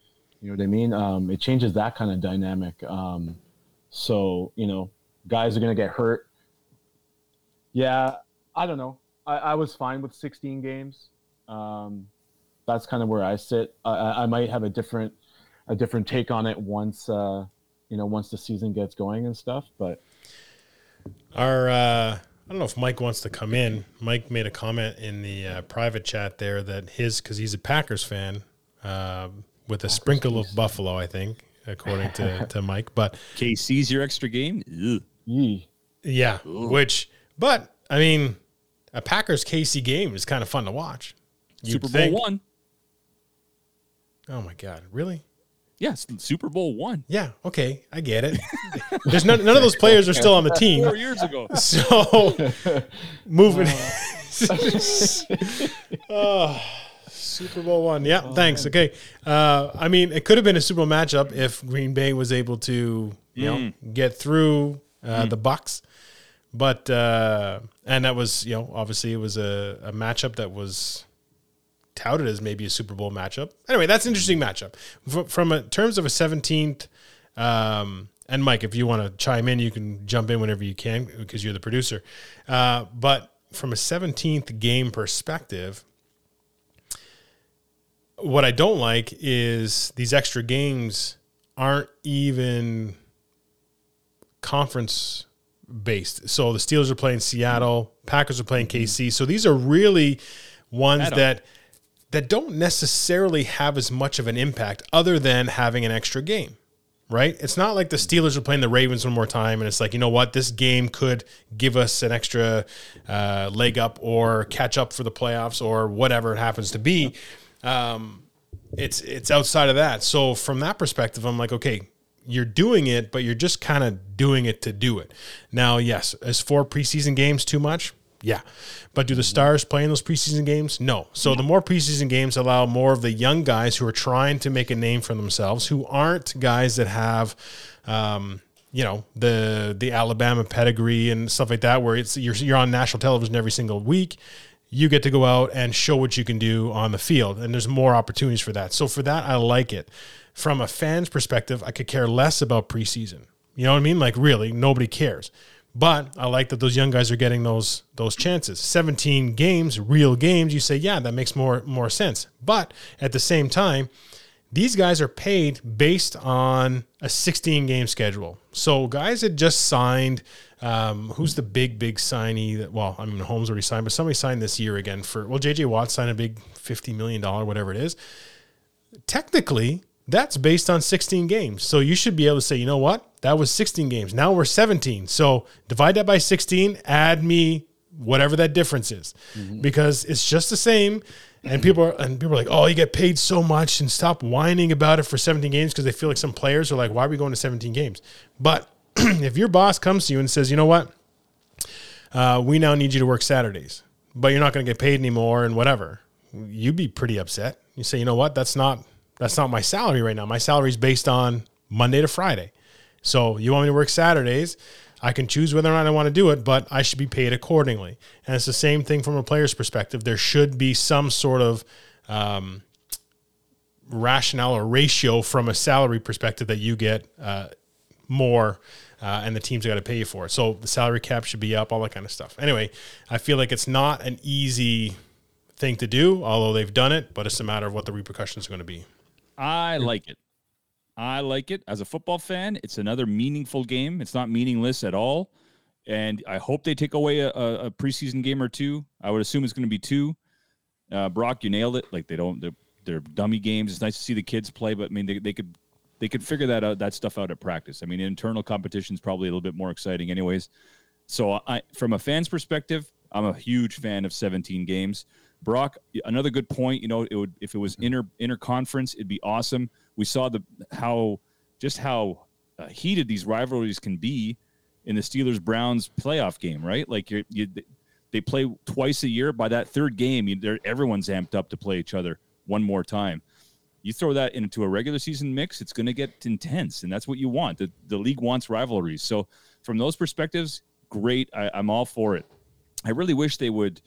You know what I mean? Um, it changes that kind of dynamic. Um, so you know, guys are going to get hurt. Yeah, I don't know. I, I was fine with 16 games. Um, that's kind of where I sit. I, I I might have a different a different take on it once uh, you know once the season gets going and stuff. But Our uh, I don't know if Mike wants to come in. Mike made a comment in the uh, private chat there that his because he's a Packers fan um, with a sprinkle of Buffalo, I think, according to, to Mike. But KC's your extra game. Ugh. yee, Yeah, which, but I mean, a Packers KC game is kind of fun to watch. You'd Super Bowl think- one. Oh my God, really? Yes, Super Bowl one. Yeah, okay, I get it. There's none, none of those players are still on the team. Four years ago. So moving. oh, Super Bowl one. Yeah, thanks. Okay. Uh, I mean, it could have been a Super Bowl matchup if Green Bay was able to, you know, get through uh, the Bucks. But uh, and that was, you know, obviously it was a, a matchup that was touted as maybe a Super Bowl matchup. Anyway, that's an interesting matchup. From a, terms of a 17th, um, and Mike, if you want to chime in, you can jump in whenever you can because you're the producer. Uh, but from a 17th game perspective, what I don't like is these extra games aren't even conference based. So the Steelers are playing Seattle, Packers are playing KC. So these are really ones that that don't necessarily have as much of an impact other than having an extra game. Right? It's not like the Steelers are playing the Ravens one more time and it's like, you know what, this game could give us an extra uh, leg up or catch up for the playoffs or whatever it happens to be. Um, it's it's outside of that. So from that perspective, I'm like, okay, you're doing it, but you're just kind of doing it to do it. Now, yes, is four preseason games too much? Yeah. But do the stars play in those preseason games? No. So the more preseason games allow more of the young guys who are trying to make a name for themselves, who aren't guys that have um, you know, the the Alabama pedigree and stuff like that, where it's you're you're on national television every single week. You get to go out and show what you can do on the field, and there's more opportunities for that. So for that, I like it. From a fan's perspective, I could care less about preseason. You know what I mean? Like really, nobody cares. But I like that those young guys are getting those those chances. 17 games, real games. You say, yeah, that makes more more sense. But at the same time, these guys are paid based on a 16 game schedule. So guys that just signed, um, who's the big big signee that? Well, I mean Holmes already signed, but somebody signed this year again for. Well, JJ Watt signed a big 50 million dollar whatever it is. Technically, that's based on 16 games. So you should be able to say, you know what? That was 16 games. Now we're 17. So divide that by 16, add me whatever that difference is. Because it's just the same. And people are and people are like, oh, you get paid so much and stop whining about it for 17 games because they feel like some players are like, why are we going to 17 games? But if your boss comes to you and says, you know what? Uh, we now need you to work Saturdays, but you're not going to get paid anymore and whatever. You'd be pretty upset. You say, you know what? That's not that's not my salary right now. My salary is based on Monday to Friday. So you want me to work Saturdays? I can choose whether or not I want to do it, but I should be paid accordingly. And it's the same thing from a player's perspective. There should be some sort of um, rationale or ratio from a salary perspective that you get uh, more uh, and the team's got to pay you for it. So the salary cap should be up, all that kind of stuff. Anyway, I feel like it's not an easy thing to do, although they've done it, but it's a matter of what the repercussions are going to be. I like it. I like it. As a football fan, it's another meaningful game. It's not meaningless at all. And I hope they take away a, a preseason game or two. I would assume it's going to be two. Uh, Brock, you nailed it. Like they don't, they're, they're dummy games. It's nice to see the kids play, but I mean, they, they could, they could figure that out, that stuff out at practice. I mean, internal competition is probably a little bit more exciting, anyways. So, I, from a fan's perspective, I'm a huge fan of 17 games. Brock, another good point. You know, it would if it was inter inter conference, it'd be awesome. We saw the how just how uh, heated these rivalries can be in the Steelers Browns playoff game, right? Like you, they play twice a year. By that third game, you, everyone's amped up to play each other one more time. You throw that into a regular season mix, it's going to get intense, and that's what you want. The, the league wants rivalries. So, from those perspectives, great. I, I'm all for it. I really wish they would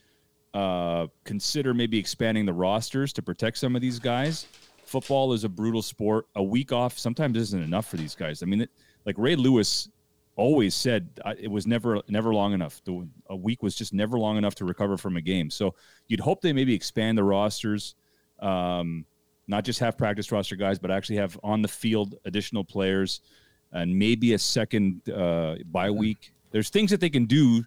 uh, consider maybe expanding the rosters to protect some of these guys. Football is a brutal sport. A week off sometimes isn't enough for these guys. I mean, it, like Ray Lewis always said, uh, it was never never long enough. The, a week was just never long enough to recover from a game. So you'd hope they maybe expand the rosters, um, not just have practice roster guys, but actually have on the field additional players, and maybe a second uh, bye week. There's things that they can do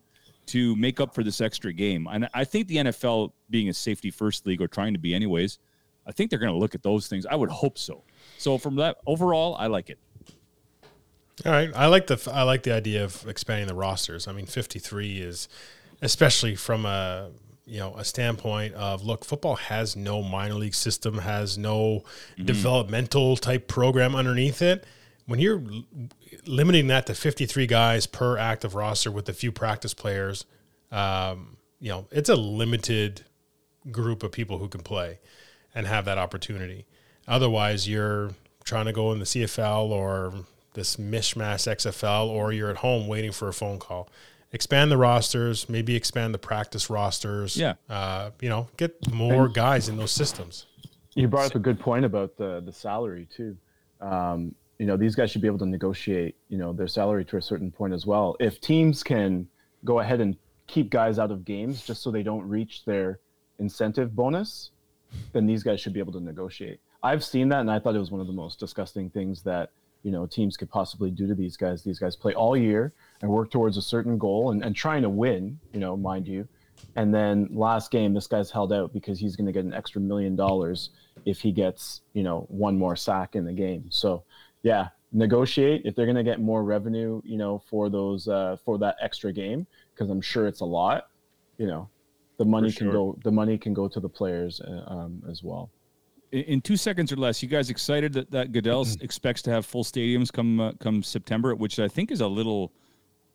to make up for this extra game. And I think the NFL, being a safety first league or trying to be anyways, I think they're going to look at those things. I would hope so. So from that overall, I like it. All right, I like the I like the idea of expanding the rosters. I mean, fifty three is, especially from a you know a standpoint of look, football has no minor league system, has no developmental type program underneath it. When you're limiting that to fifty three guys per active roster with a few practice players, um, you know, it's a limited group of people who can play and have that opportunity. Otherwise, you're trying to go in the CFL or this mishmash XFL, or you're at home waiting for a phone call. Expand the rosters, maybe expand the practice rosters. Yeah. uh, you know, get more guys in those systems. You brought up a good point about the the salary too. Um, you know, these guys should be able to negotiate, you know, their salary to a certain point as well. If teams can go ahead and keep guys out of games just so they don't reach their incentive bonus, then these guys should be able to negotiate. I've seen that, and I thought it was one of the most disgusting things that you know teams could possibly do to these guys. These guys play all year and work towards a certain goal and, and trying to win, you know, mind you. And then last game, this guy's held out because he's going to get an extra million dollars if he gets, you know, one more sack in the game. So, yeah, negotiate if they're going to get more revenue, you know, for those uh, for that extra game because I'm sure it's a lot. You know, the money For can go the money can go to the players uh, um, as well. In, in two seconds or less, you guys excited that that Goodell Mm-hmm. expects to have full stadiums come uh, come September, which I think is a little.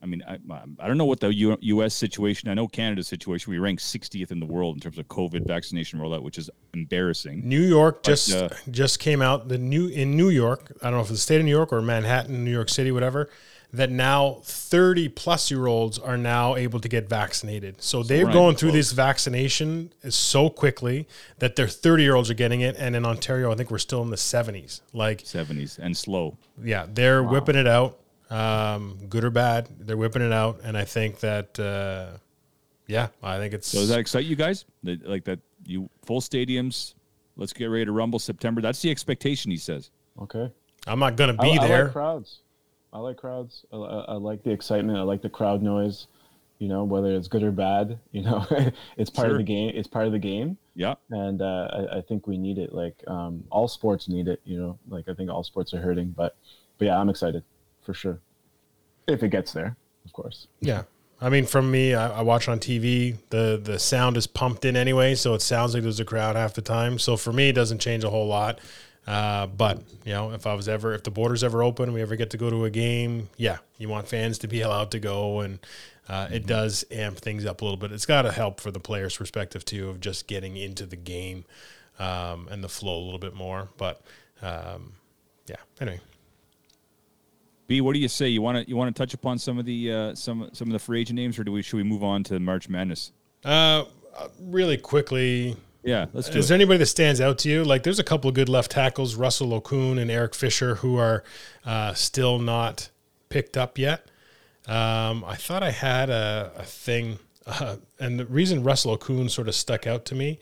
I mean, I, I don't know what the U, U.S. situation. I know Canada's situation. We rank 60th in the world in terms of COVID vaccination rollout, which is embarrassing. New York just uh, just came out the new in New York. I don't know if it's the state of New York or Manhattan, New York City, whatever. That now thirty plus year olds are now able to get vaccinated. So they're we're going through close. this vaccination so quickly that their thirty year olds are getting it. And in Ontario, I think we're still in the seventies. Like 70s and slow. yeah, they're whipping it out, um, good or bad. They're whipping it out, and I think that uh, yeah, I think it's So does that excite you guys? Like that you full stadiums. Let's get ready to rumble September. That's the expectation. He says. Okay. I'm not gonna be I there. like crowds. I like crowds. I, I, I like the excitement. I like the crowd noise. You know, whether it's good or bad. You know, it's part Sure. of the game. It's part of the game, Yeah. and uh, I, I think we need it. Like um, all sports need it. You know, like I think all sports are hurting, but but yeah, I'm excited for sure. If it gets there, of course. Yeah. I mean, from me, I, I watch on TV. the The sound is pumped in anyway, so it sounds like there's a crowd half the time. So for me, it doesn't change a whole lot. Uh, but you know, if I was ever, if the borders ever open, we ever get to go to a game, yeah, you want fans to be allowed to go, and uh, it does amp things up a little bit. It's got to help for the players' perspective too, of just getting into the game um, and the flow a little bit more. But um, yeah, anyway, B, what do you say? You want to you want to touch upon some of the uh, some some of the free agent names, or do we should we move on to March Madness? uh, really quickly, Yeah, let's do Is it. there anybody that stands out to you? Like, there's a couple of good left tackles, Russell Okung and Eric Fisher, who are uh, still not picked up yet. Um, I thought I had a, a thing, uh, and the reason Russell Okung sort of stuck out to me.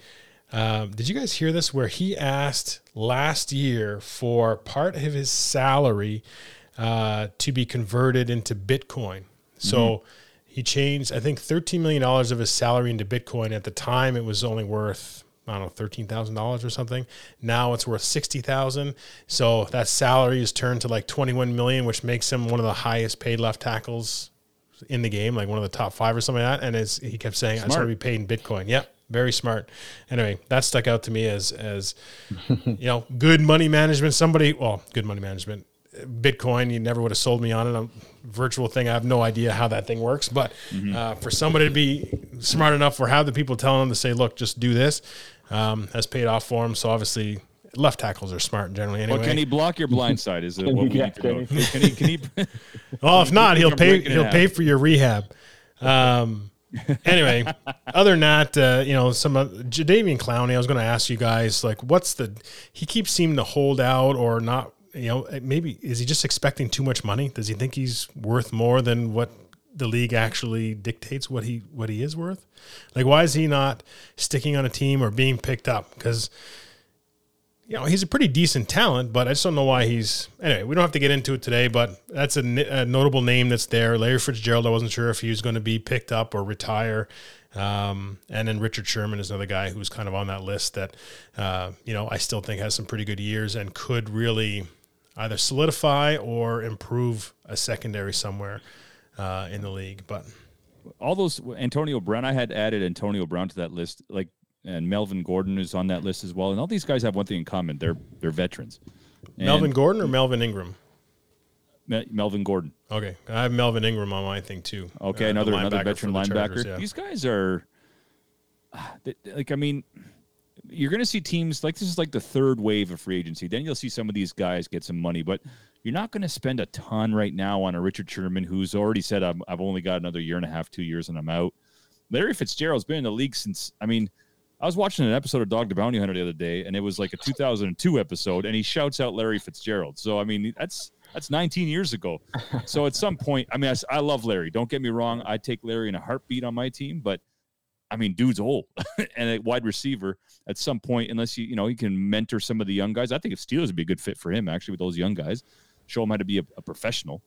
Um, did you guys hear this? Where he asked last year for part of his salary uh, to be converted into Bitcoin. So he changed, I think, $13 million of his salary into Bitcoin. At the time, it was only worth, I don't know, $13,000 or something. Now it's worth 60000 So that salary is turned to like 21 million, which makes him one of the highest paid left tackles in the game, like one of the top five or something like that. And as he kept saying, I just want to be paid in Bitcoin. Yep. Very smart. Anyway, that stuck out to me as, as you know, good money management. Somebody, well, good money management. Bitcoin, you never would have sold me on it. A virtual thing, I have no idea how that thing works. But uh, for somebody to be smart enough or have the people telling them to say, look, just do this, um, has paid off for him. So obviously, left tackles are smart generally anyway. Well, can he block your blind side? Is it what we Yeah, need to can know? he- Can he? Can he? Well, if not, he'll pay. He'll out. pay for your rehab. Um, anyway, other than that, uh, you know, some of Jadeveon Clowney. I was going to ask you guys, like, what's the? He keeps seeming to hold out or not. You know, maybe is he just expecting too much money? Does he think he's worth more than what the league actually dictates what he what he is worth? Like, why is he not sticking on a team or being picked up? Because you know, he's a pretty decent talent, but I just don't know why he's. Anyway, we don't have to get into it today, but that's a notable name that's there. Larry Fitzgerald, I wasn't sure if he was going to be picked up or retire. Um, and then Richard Sherman is another guy who's kind of on that list that, uh, you know, I still think has some pretty good years and could really either solidify or improve a secondary somewhere uh, in the league. But all those Antonio Brown, I had added Antonio Brown to that list, like and Melvin Gordon is on that list as well. And all these guys have one thing in common: they're they're veterans. And Melvin Gordon or Melvin Ingram? Me- Melvin Gordon. Okay, I have Melvin Ingram on my thing too. Okay, Uh, the another another veteran the linebacker. Chargers, yeah. These guys are like I mean, you're going to see teams like this is like the third wave of free agency. Then you'll see some of these guys get some money, but you're not going to spend a ton right now on a Richard Sherman who's already said I'm, I've only got another year and a half, two years, and I'm out. Larry Fitzgerald's been in the league since I mean. I was watching an episode of Dog the Bounty Hunter the other day, and it was like a 2002 episode, and he shouts out Larry Fitzgerald. So I mean, that's that's 19 years ago. So at some point, I mean, I love Larry. Don't get me wrong. I take Larry in a heartbeat on my team, but I mean, dude's old and a wide receiver. At some point, unless you you know he can mentor some of the young guys, I think if Steelers would be a good fit for him actually with those young guys, show him how to be a, a professional.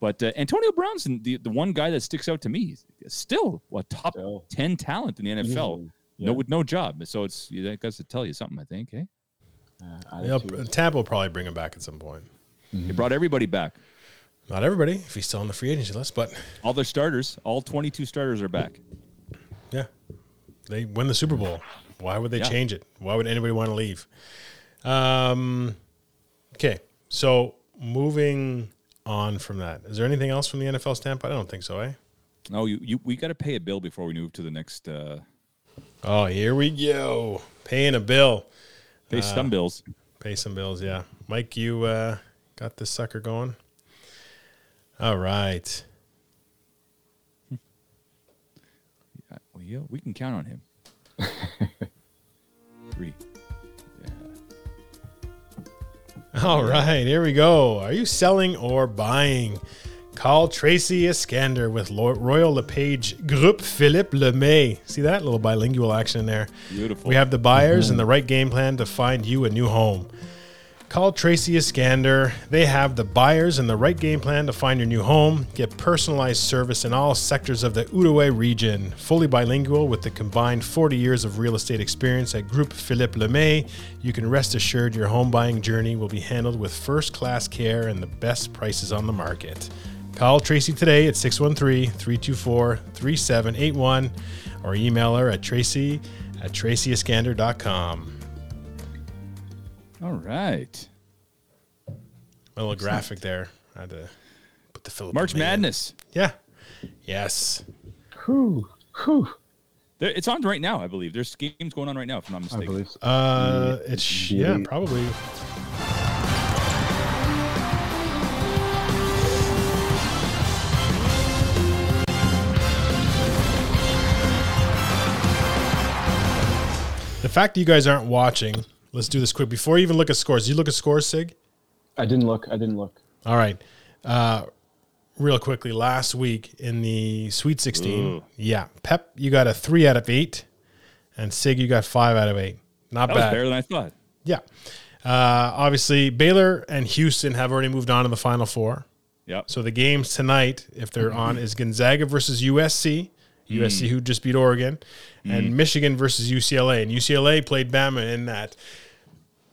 But uh, Antonio Brown's the the one guy that sticks out to me. He's Still, a top Still. 10 talent in the NFL. Easily, No, yeah. with no job. So it's that got to tell you something. I think. Eh? Uh, Yep, attitude. Tampa will probably bring him back at some point. He brought everybody back. Not everybody, if he's still on the free agency list, but All their starters, all 22 starters are back. yeah, they win the Super Bowl. Why would they Yeah. change it? Why would anybody want to leave? Um, okay, so moving on from that, is there anything else from the NFL standpoint? I don't think so, eh? No, you, you we got to pay a bill before we move to the next uh, Oh, here we go. Paying a bill. pay some bills. Pay some bills, yeah. Mike, you uh, got this sucker going? All right. Uh, well, yeah, we can count on him. Three. All right, here we go. Are you selling or buying? Call Tracy Iskander with Royal LePage Group Philippe Lemay. See that little bilingual action there? Beautiful. We have the buyers and mm-hmm. the right game plan to find you a new home. Call Tracy Iskander. They have the buyers and the right game plan to find your new home. Get personalized service in all sectors of the Outaouais region. Fully bilingual with the combined 40 years of real estate experience at Group Philippe Lemay, you can rest assured your home buying journey will be handled with first class care and the best prices on the market. Call Tracy today at 613 324 3781 or email her at tracy at tracyiskander.com. All right. A little graphic there. I had to put the Philip March Lemay in. Madness. Yeah. Yes. Whew, whew. There, it's on right now, I believe. There's games going on right now, if I'm not mistaken. I mistaken. believe so. Uh, it's yeah, Yeah. probably. The fact that you guys aren't watching, let's do this quick. Before you even look at scores, you look at scores, Sig? I didn't look. I didn't look. All right. Uh, real quickly, last week in the Sweet 16, Ooh. yeah, Pep, you got a three out of eight, and Sig, you got five out of eight. Not That was bad. better than I thought. Yeah. Uh, obviously, Baylor and Houston have already moved on to the Final Four. Yep. So the games tonight, if they're on, is Gonzaga versus USC. USC hmm. who just beat Oregon, and hmm. Michigan versus UCLA. And UCLA played Bama in that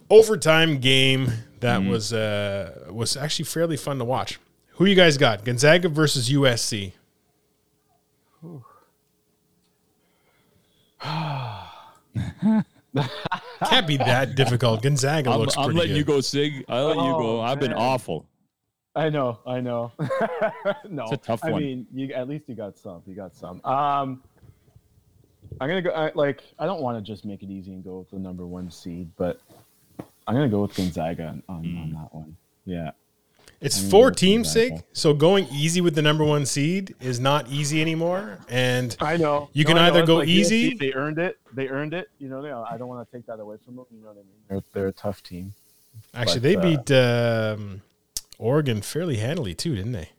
overtime game that hmm. was uh, was actually fairly fun to watch. Who you guys got? Gonzaga versus USC. Can't be that difficult. Gonzaga I'm, looks I'm pretty letting good. you go, Sig. I'll let you go. Oh, I've been awful. I know. I know. no, It's a tough one. I mean, you at least you got some. You got some. Um, I'm gonna go. I, like, I don't want to just make it easy and go with the number one seed, but I'm gonna go with Gonzaga on, on, on Hmm. that one. Yeah. It's I'm four teams, Sig. So going easy with the number one seed is not easy anymore. And I know. You can I know. either go like easy- USC, They earned it. They earned it. You know. They, I don't want to take that away from them. You know what I mean? They're, they're a tough team. actually, But, they uh, beat um, Oregon fairly handily too, didn't they?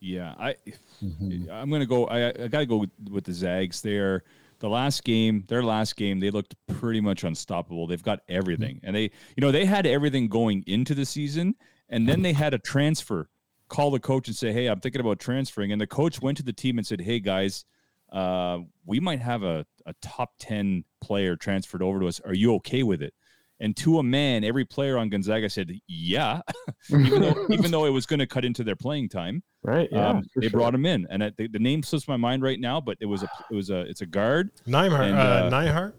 Yeah, I Mm-hmm. I'm gonna go. I, I gotta go with, with the Zags. They're the last game. Their last game, they looked pretty much unstoppable. They've got everything, and they, you know, they had everything going into the season, and then they had a transfer. Call the coach and say, "Hey, I'm thinking about transferring." And the coach went to the team and said, "Hey, guys, uh, we might have a, a top ten player transferred over to us. Are you okay with it?" And to a man, every player on Gonzaga said, "Yeah," even though even though it was going to cut into their playing time. Right? Yeah. um, they sure. brought him in, and I, the, the name slips my mind right now, but it was a it was a it's a guard. Nembhard, And, uh, uh, Nembhard,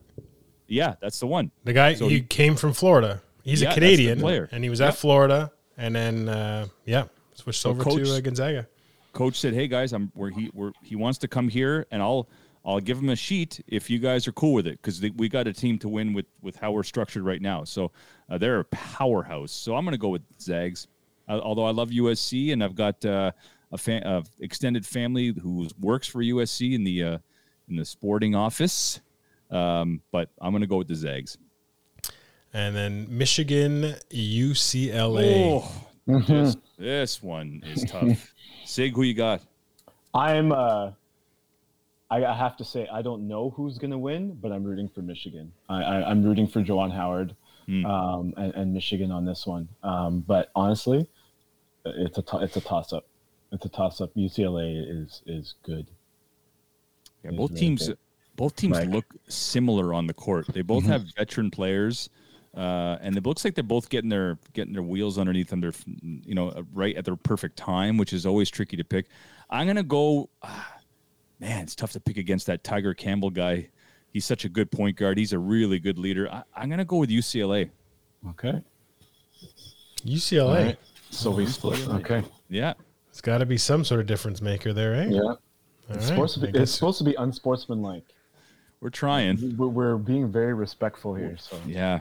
Yeah, that's the one. the guy so he, he- came from Florida. He's Yeah, a Canadian player. and he was Yep. at Florida, and then uh, yeah, switched So over coach- to uh, Gonzaga. Coach said, "Hey guys, I'm where he where he wants to come here, and I'll I'll give them a sheet if you guys are cool with it because we got a team to win with with how we're structured right now. So uh, they're a powerhouse. So I'm going to go with Zags. Uh, although I love USC and I've got uh, a fa- uh, extended family who works for USC in the uh, in the sporting office, um, but I'm going to go with the Zags. And then Michigan, UCLA. Oh, this, this one is tough. Sig, who you got? I'm. Uh, I I have to say I don't know who's gonna win, but I'm rooting for Michigan. I, I I'm rooting for Juwan Howard, Hmm. um, and, and Michigan on this one. Um, but honestly, it's a to- it's a toss up. It's a toss up. UCLA is is good. Yeah, Is both really teams good. both teams Right. look similar on the court. They both have veteran players, uh, and it looks like they're both getting their getting their wheels underneath them. They're you know uh, right at their perfect time, which is always tricky to pick. I'm gonna go. ah, man, it's tough to pick against that Tyger Campbell guy. He's such a good point guard. He's a really good leader. I, I'm gonna go with UCLA. Okay. UCLA. All right. So we split. Okay. Yeah, It's got to be some sort of difference maker there, eh? Yeah. All It's right. supposed to be. It's supposed to be unsportsmanlike. we're trying. We're, we're being very respectful here, so Yeah,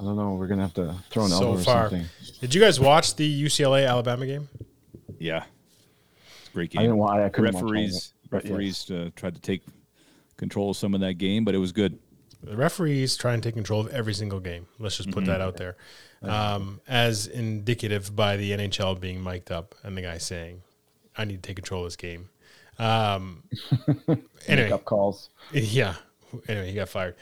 I don't know. We're gonna have to throw an so elbow or far. something. Did you guys watch the UCLA Alabama game? yeah. It's a great I game. didn't want. I couldn't watch all of it, referees but yes. uh, tried to take control of some of that game, but it was good. The referees try and take control of every single game. Let's just put that out there, um, as indicative by the NHL being mic'd up and the guy saying, "I need to take control of this game." Um, anyway, Up calls. Yeah. Anyway, he got fired.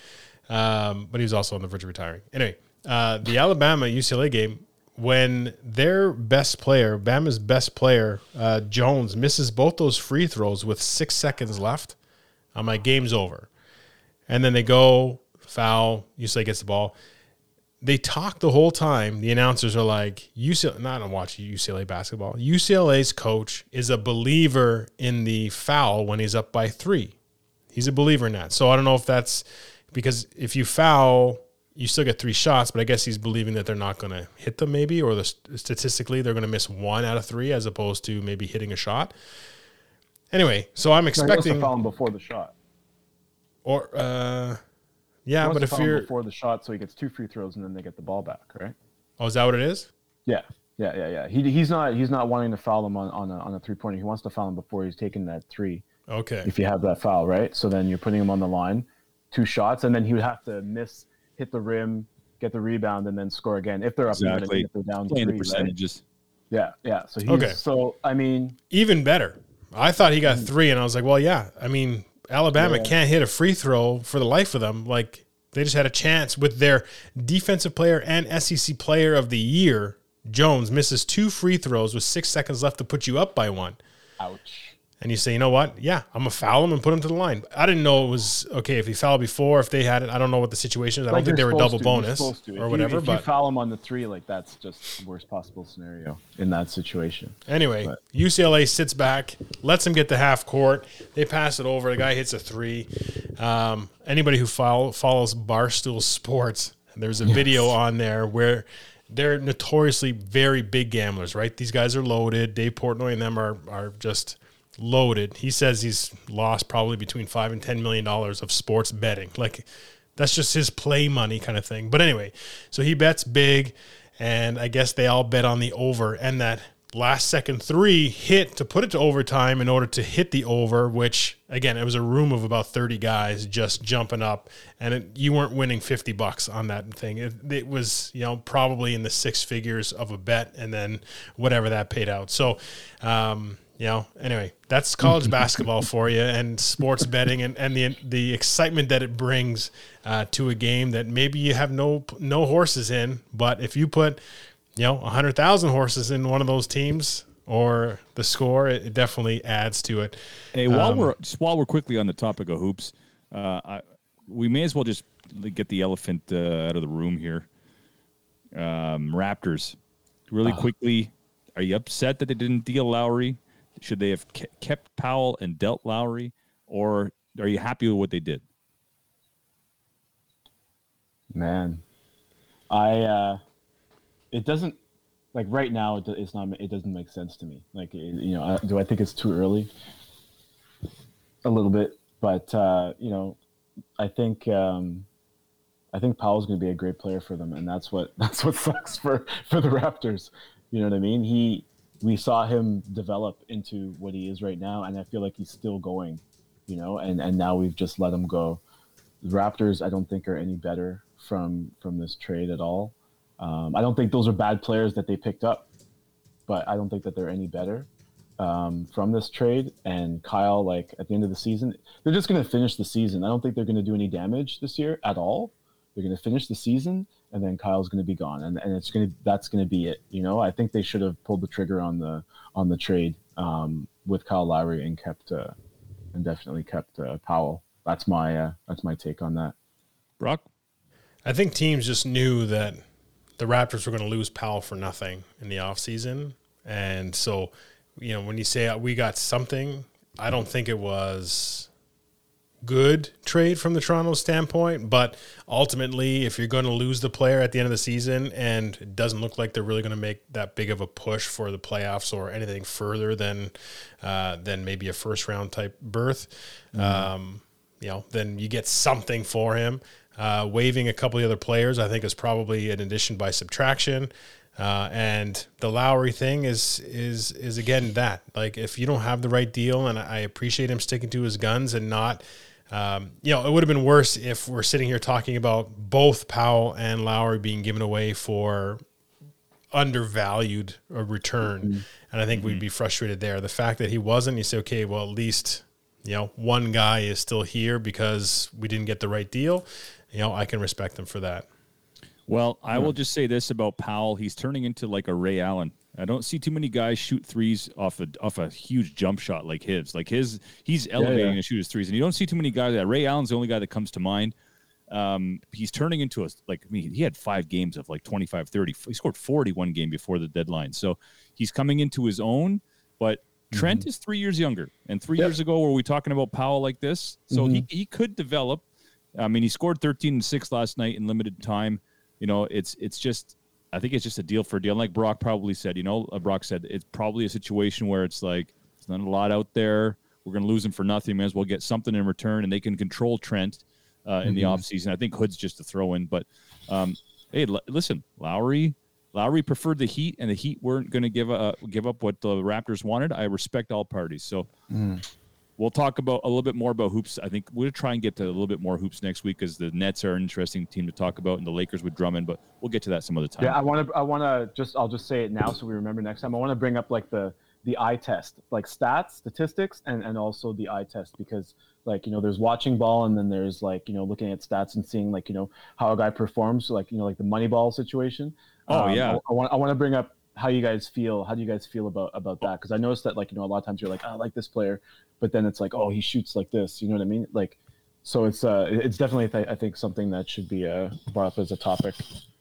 Um, but he was also on the verge of retiring. Anyway, uh, the Alabama UCLA game, when their best player, Bama's best player, uh, Jones, misses both those free throws with six seconds left, I'm like, game's over. And then they go, foul, UCLA gets the ball. They talk the whole time. The announcers are like, UCLA, not on watch UCLA basketball. UCLA's coach is a believer in the foul when he's up by three. He's a believer in that. So I don't know if that's because if you foul, you still get three shots, but I guess he's believing that they're not going to hit them, maybe, or the, statistically they're going to miss one out of three as opposed to maybe hitting a shot. Anyway, so I'm No, he wants to expecting, foul him before the shot. or uh, He yeah, wants but to if foul him you're, before the shot, so he gets two free throws and then they get the ball back, right? oh, is that what it is? Yeah, yeah, yeah, yeah. He, he's not he's not wanting to foul him on on a, on a three pointer. He wants to foul him before he's taking that three. Okay, If you have that foul, right? So then you're putting him on the line, two shots, and then he would have to miss, hit the rim, get the rebound, and then score again if they're up even, Exactly. if they're down Playing three. the right? percentages. Yeah, yeah. So he's Okay. so I mean, even better. I thought he got hmm. three, and I was like, well, yeah. I mean, Alabama Yeah. can't hit a free throw for the life of them. Like they just had a chance with their defensive player and SEC player of the year. Jones misses two free throws with six seconds left to put you up by one. ouch. And you say, you know what? Yeah, I'm gonna foul him and put him to the line. I didn't know it was okay if he fouled before, if they had it. I don't know what the situation is. I don't think they were double to, bonus or you- whatever. if you but foul him on the three, like that's just the worst possible scenario in that situation. Anyway, But- UCLA sits back, lets him get the half court. They pass it over. The guy hits a three. Um, anybody who follow, follows Barstool Sports, there's a video on there where they're notoriously very big gamblers, right? These guys are loaded. Dave Portnoy and them are are just loaded. He says he's lost probably between five and ten million dollars of sports betting. Like that's just his play money kind of thing. But anyway, so he bets big, and I guess they all bet on the over and that last second three hit to put it to overtime in order to hit the over, which again, it was a room of about 30 guys just jumping up and it, you weren't winning 50 bucks on that thing. It, it was, you know, probably in the six figures of a bet and then whatever that paid out. So, um, you know, anyway, that's college basketball for you and sports betting and, and the the excitement that it brings uh, to a game that maybe you have no no horses in, but if you put you know, 100,000 horses in one of those teams or the score, it, it definitely adds to it. Hey, while Um, we're just while we're quickly on the topic of hoops, uh, I, we may as well just get the elephant uh, out of the room here. Um, Raptors, really Uh. quickly. Are you upset that they didn't deal Lowry? Should they have kept Powell and dealt Lowry, or are you happy with what they did? Man, I uh, it doesn't like right now. It, it's not. It doesn't make sense to me. Like you know, do I think it's too early? A little bit, but uh, you know, I think um, I think Powell's going to be a great player for them, and that's what that's what sucks for for the Raptors. You know what I mean? He we saw him develop into what he is right now, and I feel like he's still going. You know, and and now we've just let him go. The Raptors, I don't think are any better from from this trade at all. Um, I don't think those are bad players that they picked up, but I don't think that they're any better um, from this trade. And Kyle, like at the end of the season, they're just going to finish the season. I don't think they're going to do any damage this year at all. They're going to finish the season, and then Kyle's going to be gone, and, and it's going to that's going to be it. You know, I think they should have pulled the trigger on the on the trade um, with Kyle Lowry and kept uh, and definitely kept uh, Powell. That's my uh, that's my take on that. Brock, I think teams just knew that the Raptors were going to lose Powell for nothing in the offseason. And so, you know, when you say uh, we got something, I don't think it was good trade from the Toronto standpoint, but ultimately if you're going to lose the player at the end of the season and it doesn't look like they're really going to make that big of a push for the playoffs or anything further than uh, than maybe a first round type berth, um, you know, then you get something for him. Uh, waiving a couple of the other players, I think, is probably an addition by subtraction. Uh, and the Lowry thing is is is again that like if you don't have the right deal, and I appreciate him sticking to his guns and not, um, you know, it would have been worse if we're sitting here talking about both Powell and Lowry being given away for undervalued a return, mm-hmm. and I think we'd mm-hmm. be frustrated there. The fact that he wasn't, you say, okay, well, at least you know one guy is still here because we didn't get the right deal. You know, I can respect them for that. Well, I hmm. will just say this about Powell: he's turning into like a Ray Allen. I don't see too many guys shoot threes off a off a huge jump shot like his. Like his, he's elevating yeah. to shoot his threes, and you don't see too many guys. That Ray Allen's the only guy that comes to mind. Um, he's turning into a like I mean, he had five games of like 25, 30. He scored 41 game before the deadline, so he's coming into his own. But Trent is three years younger, and three Yep. years ago, were we talking about Powell like this? So he he could develop. I mean, he scored 13 and 6 last night in limited time. You know, it's it's just I think it's just a deal for a deal. And Like Brock probably said, you know, uh, Brock said it's probably a situation where it's like there's not a lot out there. We're going to lose him for nothing. May as well get something in return, and they can control Trent uh, in the offseason. I think Hood's just a throw in, but um, hey, l- listen, Lowry. Lowry preferred the Heat, and the Heat weren't going to give uh, give up what the Raptors wanted. I respect all parties. So we'll talk about a little bit more about hoops. I think we'll try and get to a little bit more hoops next week because the Nets are an interesting team to talk about, and the Lakers with Drummond. But we'll get to that some other time. Yeah, I want to. I want to just. I'll just say it now so we remember next time. I want to bring up like the the eye test, like stats, statistics, and and also the eye test because like you know there's watching ball and then there's like you know looking at stats and seeing like you know how a guy performs, like you know like the money ball situation. Oh, Um, yeah. I, I want I want to bring up how you guys feel. How do you guys feel about about that? Because I noticed that like you know a lot of times you're like "Oh, I like this player, but then it's like oh he shoots like this. You know what I mean? Like. So it's uh it's definitely th- I think something that should be uh, brought up as a topic.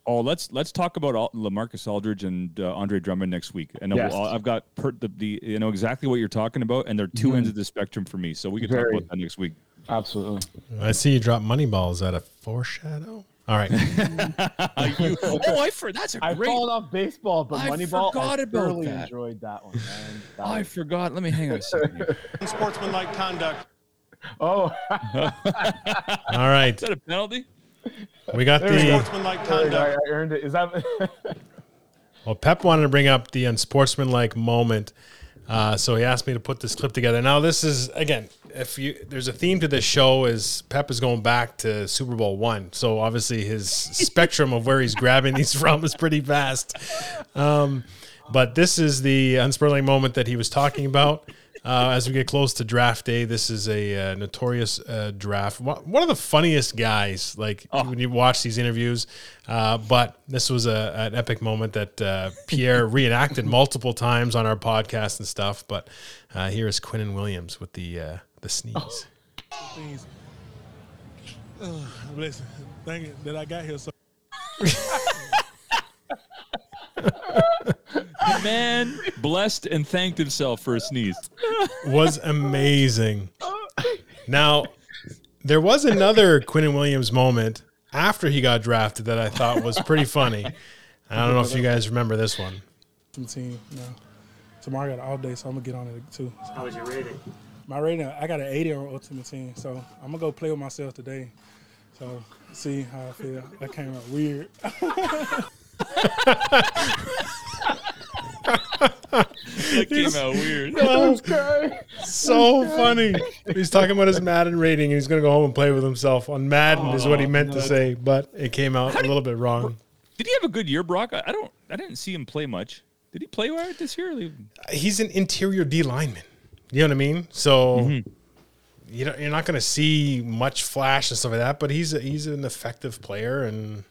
Oh, let's let's talk about all, LaMarcus Aldridge and uh, Andre Drummond next week. And Yes. I'll- I've got per, the, the you know exactly what you're talking about, and they're 2 ends of the spectrum for me. So we can Very. talk about that next week. Absolutely. I see you drop money balls. Is that a foreshadow? All right. You- oh, I for that's a I've great. fallen off baseball, but I Moneyball, forgot I about thoroughly that. enjoyed that one. Man. That I was- forgot. Let me hang on a second. here. Sportsmanlike conduct. oh, All right. Is that a penalty? We got There the. Sportsmanlike I, conduct. I earned it. Is that? Well, Pep wanted to bring up the unsportsmanlike moment. Uh, so he asked me to put this clip together. Now, this is again, if you there's a theme to this show is Pep is going back to Super Bowl one. So obviously his spectrum of where he's grabbing these from is pretty vast. Um, but this is the unsportsmanlike moment that he was talking about. Uh, as we get close to draft day, this is a uh, notorious uh, draft. One of the funniest guys, like when you watch these interviews. Uh, but this was a, an epic moment that uh, Pierre reenacted multiple times on our podcast and stuff. But uh, here is Quinnen Williams with the uh, the sneeze. things. Uh, listen, thank you that I got here. So The man blessed and thanked himself for a sneeze. was amazing. Now, there was another Quinnen Williams moment after he got drafted that I thought was pretty funny. I don't know if you guys remember this one. team. No. Tomorrow I got all day, so I'm gonna get on it too. How was your rating? My rating, I got an 80 on Ultimate Team, so I'm gonna go play with myself today. So see how I feel. That came out weird. That came out weird. So funny. He's talking about his Madden rating and he's going to go home and play with himself on Madden, is what he oh, meant to say, but it came out a little bit wrong. Did he have a good year, Brock? I, I don't. I didn't see him play much. Did he play well this year? He's an interior D lineman. You know what I mean? So. Mm-hmm. You know, you're not going to see much flash and stuff like that, but he's a, he's an effective player, and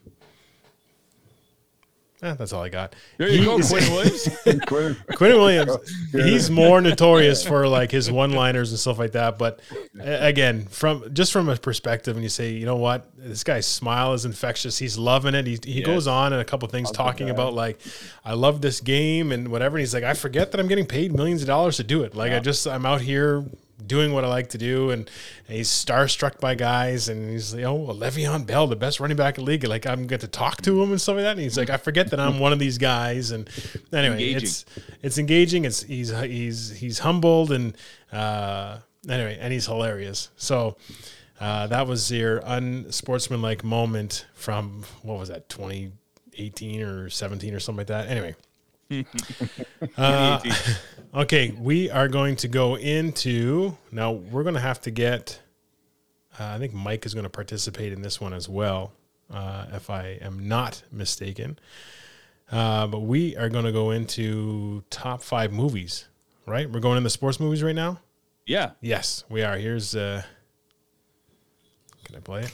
eh, that's all I got. There you He go, is- Quinn Williams. Quinn- Quinn Williams, he's more notorious for like his one-liners and stuff like that. But again, from just from a perspective, and you say, you know what, this guy's smile is infectious. He's loving it. He, he goes on and a couple things talking about like, I love this game and whatever. And he's like, I forget that I'm getting paid millions of dollars to do it. Like I just I'm out here doing what I like to do, and, and he's starstruck by guys, and he's like, oh, well, Le'Veon Bell, the best running back in the league. Like I'm get to talk to him and stuff like that. And he's like, I forget that I'm one of these guys. And anyway, Engaging. it's it's engaging. It's he's he's he's humbled and uh, anyway, and he's hilarious. So uh, that was your unsportsmanlike moment from what was that 2018 or 17 or something like that. Anyway. Uh, okay, we are going to go into now. We're going to have to get. Uh, I think Mike is going to participate in this one as well, uh, if I am not mistaken. Uh, but we are going to go into top five movies, right? We're going into sports movies right now. yeah. Yes, we are. Here's. Uh, can I play it?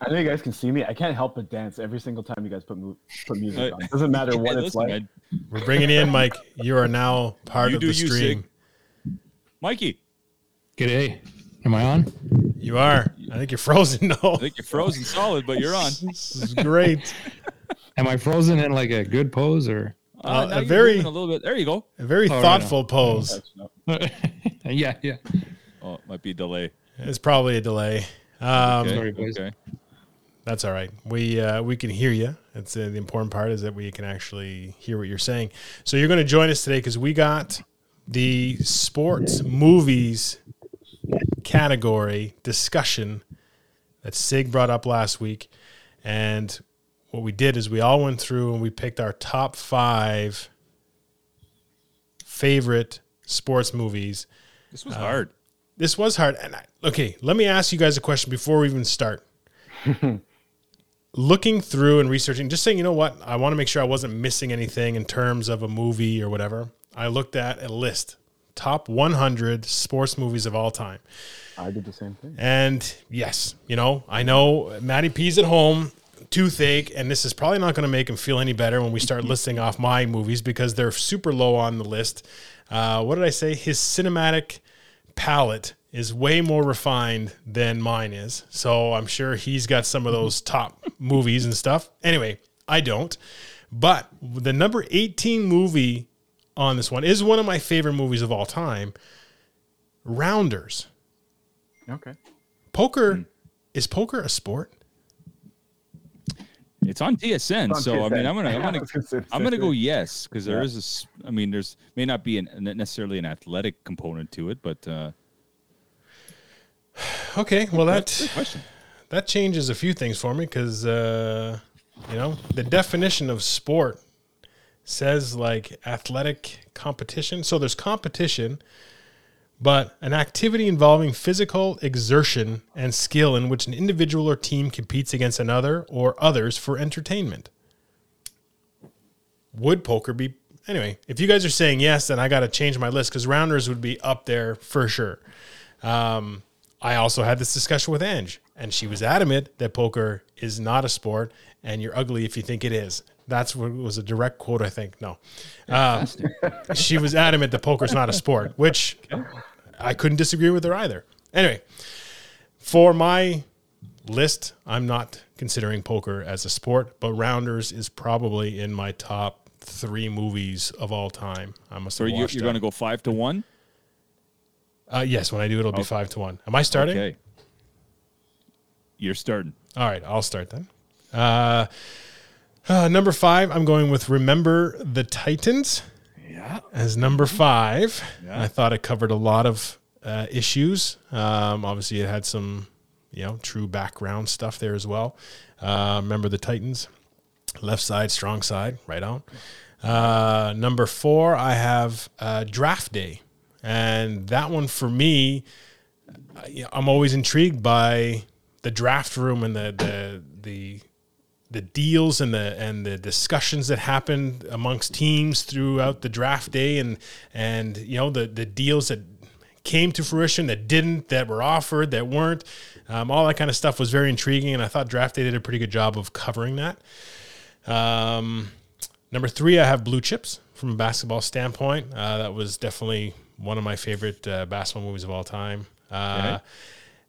I know you guys can see me. I can't help but dance every single time you guys put mu- put music on. Doesn't matter what Hey, it's listen, like. man. We're bringing in Mike. You are now part You of do the you, stream. Sig. Mikey, G'day. Am I on? You are. I think you're frozen. No, I think you're frozen solid, but you're on. this is great. Am I frozen in like a good pose or? Uh, Uh, now a you're very- moving a little bit. There you go. A very Oh, right thoughtful pose. yeah, yeah. Oh, it might be a delay. It's probably a delay. Um, Okay. Sorry, boys. okay. That's all right. We uh, we can hear you. That's uh, the important part is that we can actually hear what you're saying. So you're going to join us today because we got the sports movies category discussion that Sig brought up last week, and what we did is we all went through and we picked our top five favorite sports movies. This was hard. This was hard. And I, okay, let me ask you guys a question before we even start. Looking through and researching, just saying, you know what? I want to make sure I wasn't missing anything in terms of a movie or whatever. I looked at a list top 100 sports movies of all time. I did the same thing. And yes, you know, I know Matty P's at home, toothache, and this is probably not going to make him feel any better when we start listing off my movies because they're super low on the list. Uh, what did I say? His cinematic palette is way more refined than mine is. So I'm sure he's got some of those top movies and stuff. Anyway, I don't. But the number 18 movie on this one is one of my favorite movies of all time Rounders. Okay. Poker is poker a sport? It's on TSN, on so I mean, I'm gonna, I'm gonna, was gonna say the I'm gonna go yes because there Yeah. is a s I mean, there's may not be an, necessarily an athletic component to it, but uh, Okay, well that question. that changes a few things for me because uh, you know the definition of sport says like athletic competition. So there's competition, but an activity involving physical exertion and skill in which an individual or team competes against another or others for entertainment. Would poker be anyway? If you guys are saying yes, then I got to change my list because rounders would be up there for sure. Um, I also had this discussion with Ange, and she was adamant that poker is not a sport, and you're ugly if you think it is. That's what was a direct quote, I think. No, uh, she was adamant that poker is not a sport, which I couldn't disagree with her either. Anyway, for my list, I'm not considering poker as a sport, but Rounders is probably in my top three movies of all time. I must So have you, you're going to go five to one. Uh, yes, when I do, it'll be five to one. Am I starting? Okay. You're starting. All right, I'll start then. Uh, uh, number five, I'm going with Remember the Titans Yeah. as number five. I thought it covered a lot of uh, issues. Um, obviously, it had some, you know, true background stuff there as well. Uh, Remember the Titans, left side, strong side, right on. Uh, number four, I have uh, Draft Day, and that one for me, I'm always intrigued by the draft room and the the the the deals and the and the discussions that happened amongst teams throughout the draft day and and you know the the deals that came to fruition that didn't that were offered that weren't um, all that kind of stuff was very intriguing and I thought draft day did a pretty good job of covering that. Um, number three, I have blue chips from a basketball standpoint. Uh, that was definitely one of my favorite uh, basketball movies of all time. Uh,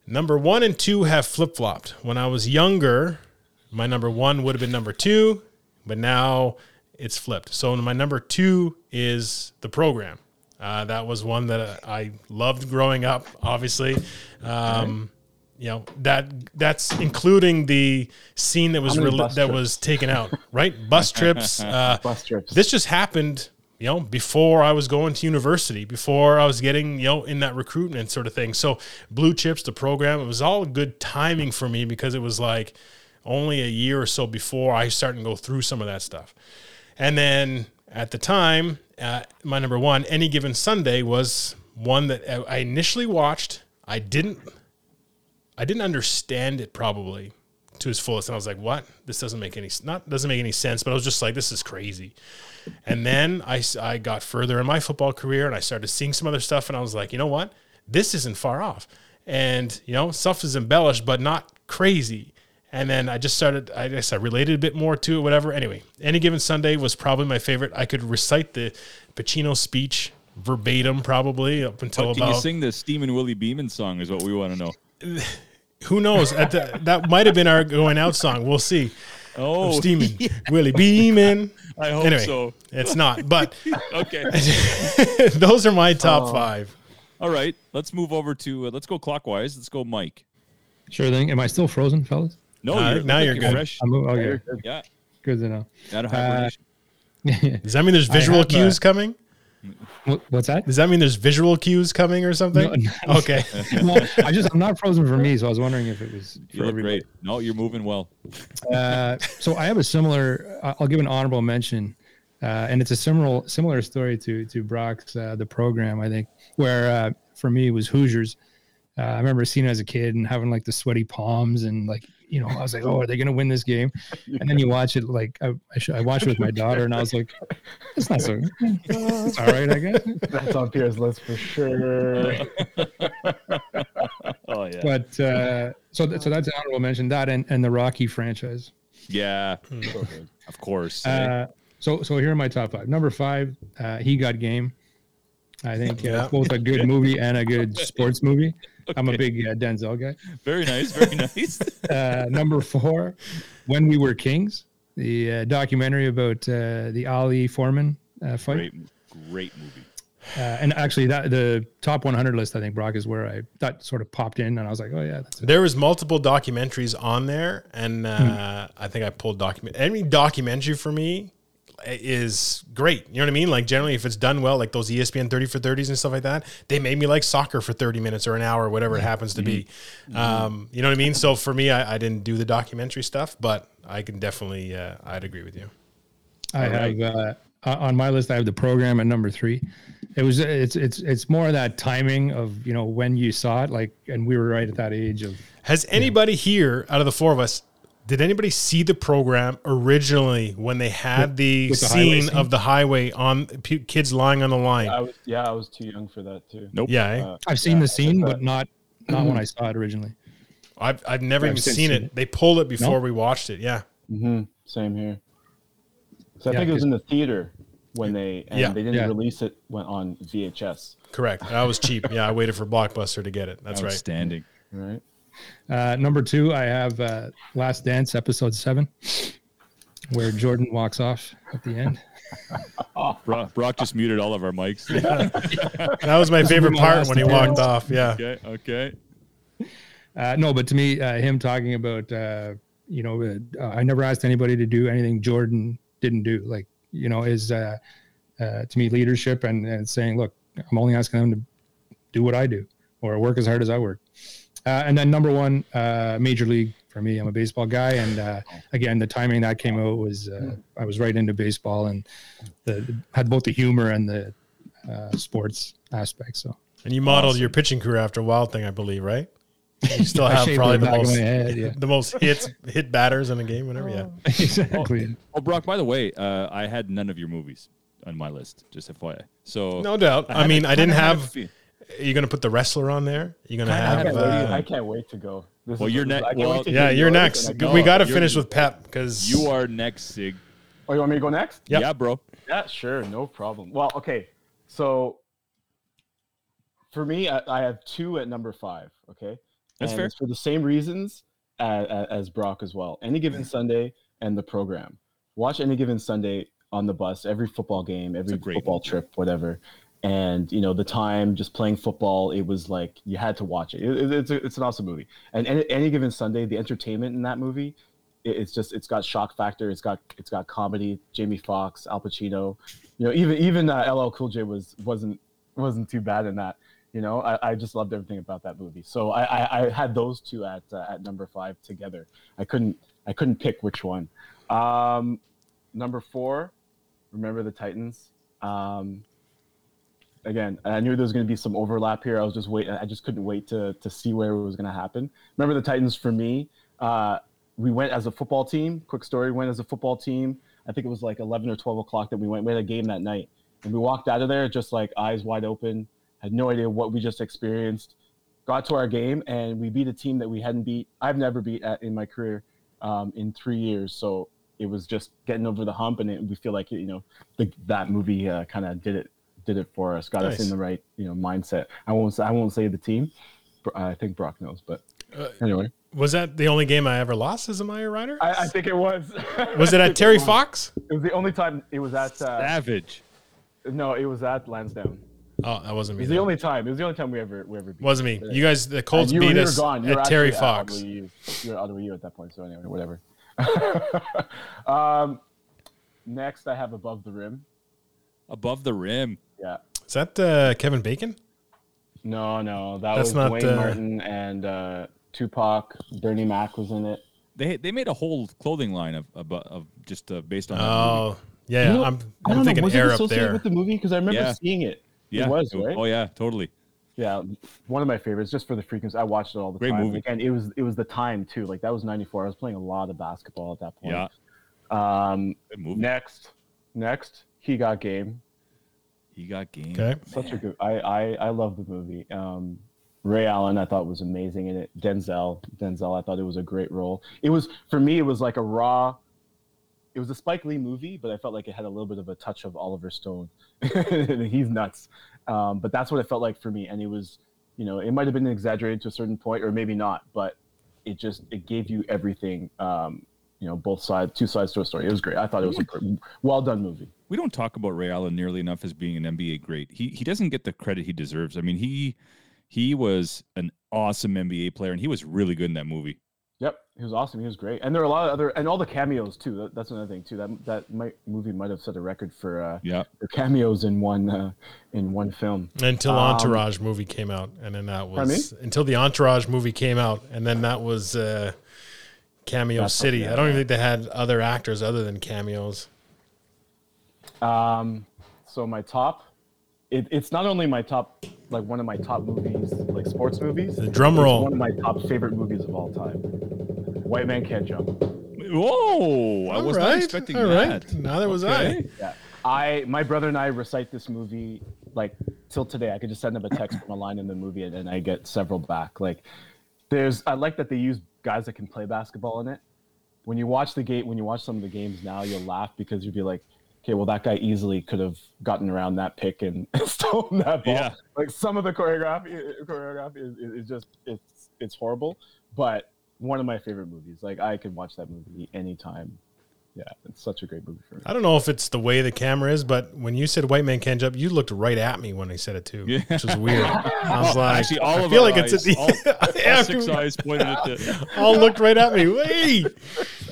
Number one and two have flip flopped. When I was younger, my number one would have been number two, but now it's flipped. So my number two is the program. Uh, that was one that I loved growing up. Obviously, um, you know that that's including the scene that was How many rel- bus that trips? was taken out. Right, bus trips. Uh, Bus trips. this just happened you know before i was going to university before i was getting you know in that recruitment sort of thing. So blue chips the program it was all good timing for me because it was like only a year or so before i started to go through some of that stuff. And then at the time uh, my number one any given sunday was one that i initially watched. I didn't I didn't understand it probably to his fullest, and I was like, "What? This doesn't make any not doesn't make any sense." But I was just like, "This is crazy." And then I I got further in my football career, and I started seeing some other stuff, and I was like, "You know what? This isn't far off." And you know, stuff is embellished, but not crazy. And then I just started. I guess I related a bit more to it. Whatever. Anyway, any given Sunday was probably my favorite. I could recite the Pacino speech verbatim, probably up until But can about you sing the Steamin' Willie Beamen song? Is what we want to know. who knows? At the, that might have been our going out song. We'll see. Oh, Steaming, Willie Beamen. I hope Anyway, so. it's not. But Okay. those are my top Oh. five. All right. Let's move over to. Uh, let's go clockwise. Let's go, Mike. Sure thing. Am I still frozen, fellas? No, Uh, you're, now you're good. Fresh. I'm, okay. Yeah. Good to know. Out of Uh, hibernation. Does that mean there's visual have, uh, cues coming? What- What's that? Does that mean there's visual cues coming or something? No, Okay. no, I just I'm not frozen for me, so I was wondering if it was you for look everybody. great. No, you're moving well. Uh, so I have a similar. I- I'll give an honorable mention, uh, and it's a similar similar story to to Brock's uh, the program. I think where uh, for me it was Hoosiers. Uh, I remember seeing it as a kid and having like the sweaty palms and like you know I was like, oh, are they gonna win this game? And then you watch it like I I, sh- I watched it with my daughter and I was like, it's not so. It's all right, I guess. That's on Pierre's list for sure. Oh yeah. But uh, so th- so that's an honorable mention. That and, and the Rocky franchise. Yeah. Hmm. Of course. Uh, so so here are my top five. Number five, uh, he got game. I think uh, Yeah. both a good movie and a good sports movie. I'm a big uh, Denzel guy. very nice. Very nice. Uh, number four, When We Were Kings, the uh, documentary about uh, the Ali Foreman uh, fight. great, great movie. Uh, and actually, that the top 100 list, I think Brock is where I that sort of popped in, and I was like, oh yeah, that's it. There was multiple documentaries on there, and uh, Hmm. I think I pulled document. Any documentary for me is great. You know what I mean? Like generally, if it's done well, like those ESPN thirty for thirties and stuff like that, they made me like soccer for thirty minutes or an hour, or whatever it happens to be. Um, you know what I mean? So for me, I, I didn't do the documentary stuff, but I can definitely, uh, I'd agree with you. I have uh, uh, on my list. I have the program at number three. It was it's it's it's more of that timing of you know when you saw it, like, and we were right at that age of Has anybody here out of the four of us? Did anybody see the program originally when they had the, with the scene scene? of the highway on p- kids lying on the line? I was yeah, I was too young for that too. Nope. yeah, eh? Uh, I've seen Yeah, the scene, but bet. not not when I saw it originally. I've I've never I've even seen seen it. it. They pulled it before No? we watched it. Yeah, hmm Same here. So I Yeah, think it was in the theater when they and Yeah. they didn't Yeah. release it went on VHS, correct. That was cheap. Yeah, I waited for Blockbuster to get it. That's right. Outstanding. right? Uh, number two, I have uh, Last Dance, episode seven, where Jordan walks off at the end. Brock, Brock just muted all of our mics. That was my favorite part when he walked off. Yeah. okay, okay. Uh, no, but to me, uh, him talking about, uh, you know, uh, I never asked anybody to do anything Jordan didn't do. Like, you know, is uh, uh, to me leadership and, and saying, look, I'm only asking them to do what I do or work as hard as I work. Uh, and then number one, uh, Major League for me. I'm a baseball guy, and uh, again, the timing that came out was uh, I was right into baseball and the, had both the humor and the uh, sports aspect. So And you modeled your pitching career after Wild Thing, I believe, right? You still I have probably the the back of most head, yeah. the most hits hit batters in a game, whatever. Yeah. exactly. Oh, Brock. By the way, uh, I had none of your movies on my list. Just FYI. So No doubt. I, had mean, a- I didn't kinda had a have. fe- Are you going to put the wrestler on there? You're going to Kinda I have. can't, Uh, wait, I can't wait to go. This Well, you're this is- ne- I can't well, yeah, you're next. and I No, we got to finish with Pep because You are next, Sig. Oh, you want me to go next? Yep. Yeah, bro. Yeah, sure, no problem. Well, okay, so for me, I, I have two at number five. Okay, That's and fair. It's for the same reasons as, as Brock as well. Any given Sunday and the program. Watch any given Sunday on the bus, every football game, every great football movie. trip, whatever. And you know the time just playing football, it was like you had to watch it. It- it- it's a, it's an awesome movie. And any, any given Sunday, the entertainment in that movie, it, it's just it's got shock factor. It's got it's got comedy. Jamie Foxx, Al Pacino, you know even even uh, LL Cool J was wasn't wasn't too bad in that. You know I, I just loved everything about that movie. So I I, I had those two at uh, at number five together. I couldn't I couldn't pick which one. Um, number four, remember the Titans. Um, again, I knew there was going to be some overlap here. I was just waiting. I just couldn't wait to to see where it was going to happen. Remember the Titans for me. Uh, we went as a football team. Quick story: went as a football team. I think it was like eleven or twelve o'clock that we went. We had a game that night, and we walked out of there just like eyes wide open. Had no idea what we just experienced. Got to our game, and we beat a team that we hadn't beat. I've never beat at, in my career um, in three years. So it was just getting over the hump, and it, we feel like you know the, that movie uh, kind of did it did it for us, got us in the right you know mindset. I won't say, I won't say the team. I think Brock knows, but Uh, anyway, was that the only game I ever lost as a Meyer Rider? I, I think it was. was it at think Terry was. Fox? It was the only time it was at. Uh, Savage. no, it was at Lansdowne. Oh, that wasn't me. It me. was the only time. It was the only time we ever we ever beat. wasn't me. You guys, the Colts you, beat you us gone. You at Terry actually at Fox. Ottawa You were at Ottawa U at that point. So anyway, whatever. um, next, I have above the rim. Above the rim. Yeah. Is that uh, Kevin Bacon? No, no, that That's was not, Duane uh, Martin and uh, Tupac. Bernie Mac was in it. They they made a whole clothing line of of, of just uh, based on. that movie. Oh, yeah. You know, I'm, I I'm don't thinking know, was air it up associated there. with the movie? Because I remember Yeah. seeing it. yeah, It was right. Oh yeah, totally. Yeah, one of my favorites, just for the frequency. I watched it all the Great time. movie. Again, it was it was the time too. Like that was '94. I was playing a lot of basketball at that point. Yeah, Um, good movie. next, next, he got game. He got game. Okay. Such a good. I I I love the movie. Um, Ray Allen, I thought was amazing in it. Denzel, Denzel, I thought it was a great role. It was for me. It was like a raw. It was a Spike Lee movie, but I felt like it had a little bit of a touch of Oliver Stone. He's nuts, um, but that's what it felt like for me. And it was, you know, it might have been exaggerated to a certain point, or maybe not, but it just it gave you everything. Um, you know, both sides, two sides to a story. It was great. I thought it was a gr- well done movie. We don't talk about Ray Allen nearly enough as being an NBA great. He he doesn't get the credit he deserves. I mean, he he was an awesome NBA player, and he was really good in that movie. Yep, he was awesome. He was great, and there are a lot of other and all the cameos too. That, that's another thing too. That that might, movie might have set a record for uh, Yeah, for cameos in one uh, in one film. Until Um, Entourage movie came out, and then that Pardon was until the Entourage movie came out, and then that was uh, Cameo That's City. okay, I don't even think they had other actors other than cameos. Um, so my top, it, it's not only my top like one of my top movies, like sports movies. The drum it's roll. One of my top favorite movies of all time. White Man Can't Jump. Whoa! I was not Alright, expecting alright. that. Neither was Okay. Yeah, I my brother and I recite this movie like till today. I could just send him a text from a line in the movie and, and I get several back. Like there's I like that they use guys that can play basketball in it. When you watch the game, when you watch some of the games now, you'll laugh because you'll be like, okay, well that guy easily could have gotten around that pick and stolen that ball. Yeah. Like some of the choreography, uh, choreography is, is just it's it's horrible. but one of my favorite movies. Like I could watch that movie anytime. Yeah, it's such a great movie for me. I don't know if it's the way the camera is, but when you said "White Man Can't Jump," you looked right at me when I said it too, Yeah. which was weird. I was like, Actually, all I feel like it's at the all, all six eyes pointed at the. all looked right at me. Wait,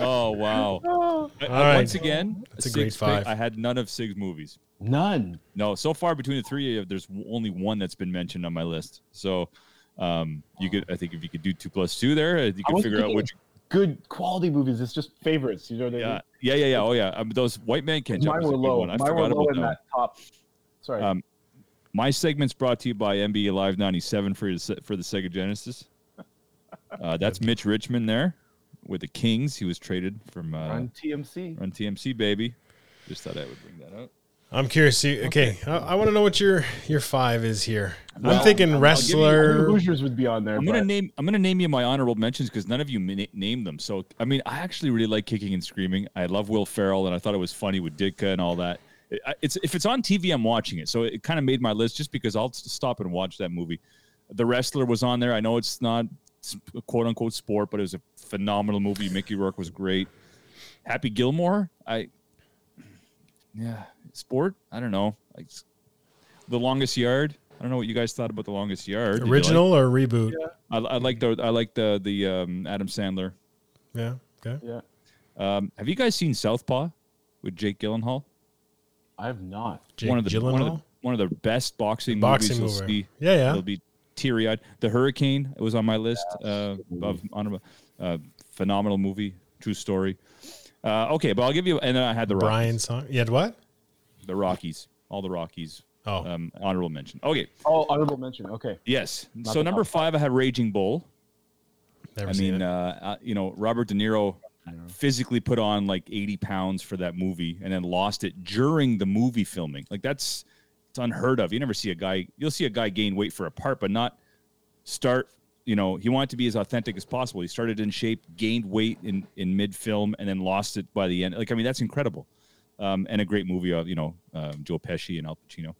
Oh wow! Uh, All right. Once again, That's a great Sig's pick, five. I had none of Sig's movies. None. No, so far between the three, there's w- only one that's been mentioned on my list. So, um, you could, I think, if you could do two plus two there, uh, you I could was figure out thinking which. Good quality movies. It's just favorites. You know what I Yeah, mean? yeah, yeah, yeah. Oh yeah, um, those White Man Can't Jump. Mine is a were good low. one. I Mine were forgot low about in that. that top. Sorry. Um, My segment's brought to you by NBA Live 97 for the, Se- for the Sega Genesis. Uh, that's Mitch Richmond there with the Kings. He was traded from uh, on TMC. Run TMC, baby. Just thought I would bring that up. I'm curious. See, okay, I, I want to know what your your five is here. I'm thinking I'll- I'll you- wrestler. Hoosiers would be on there. I'm but gonna name I'm gonna name you my honorable mentions because none of you min- named them. So I mean, I actually really like Kicking and Screaming. I love Will Ferrell, and I thought it was funny with Ditka and all that. It- It's if it's on TV, I'm watching it. So it kind of made my list just because I'll stop and watch that movie. The Wrestler was on there. I know it's not s- quote unquote sport, but it was a phenomenal movie. Mickey Rourke was great. Happy Gilmore, I yeah, sport. I don't know. Like the Longest Yard. I don't know what you guys thought about the Longest Yard. Did you like- Original or reboot? I, I like the I like the the um, Adam Sandler. Yeah. Okay. Yeah, Um, have you guys seen Southpaw with Jake Gyllenhaal? I have not. Jake one of the one of the, one of the best boxing, Boxing movies you'll movie. see. Yeah, yeah. It'll be teary eyed. The Hurricane was on my list uh, of honorable. Uh, phenomenal movie, true story. Uh, okay, but I'll give you. And then I had the Rockies. Brian song. You had what? The Rockies, all the Rockies. Oh, Um, honorable mention. Okay, Oh, honorable mention. Okay. yes. Not so number top five, I had Raging Bull. never I seen mean, it. uh, uh, you know, Robert De Niro physically put on like 80 pounds for that movie and then lost it during the movie filming. Like that's it's unheard of. You never see a guy. You'll see a guy gain weight for a part, but not start. You know, he wanted to be as authentic as possible. He started in shape, gained weight in in mid film, and then lost it by the end. Like I mean, that's incredible. Um, and a great movie of you know um, Joe Pesci and Al Pacino,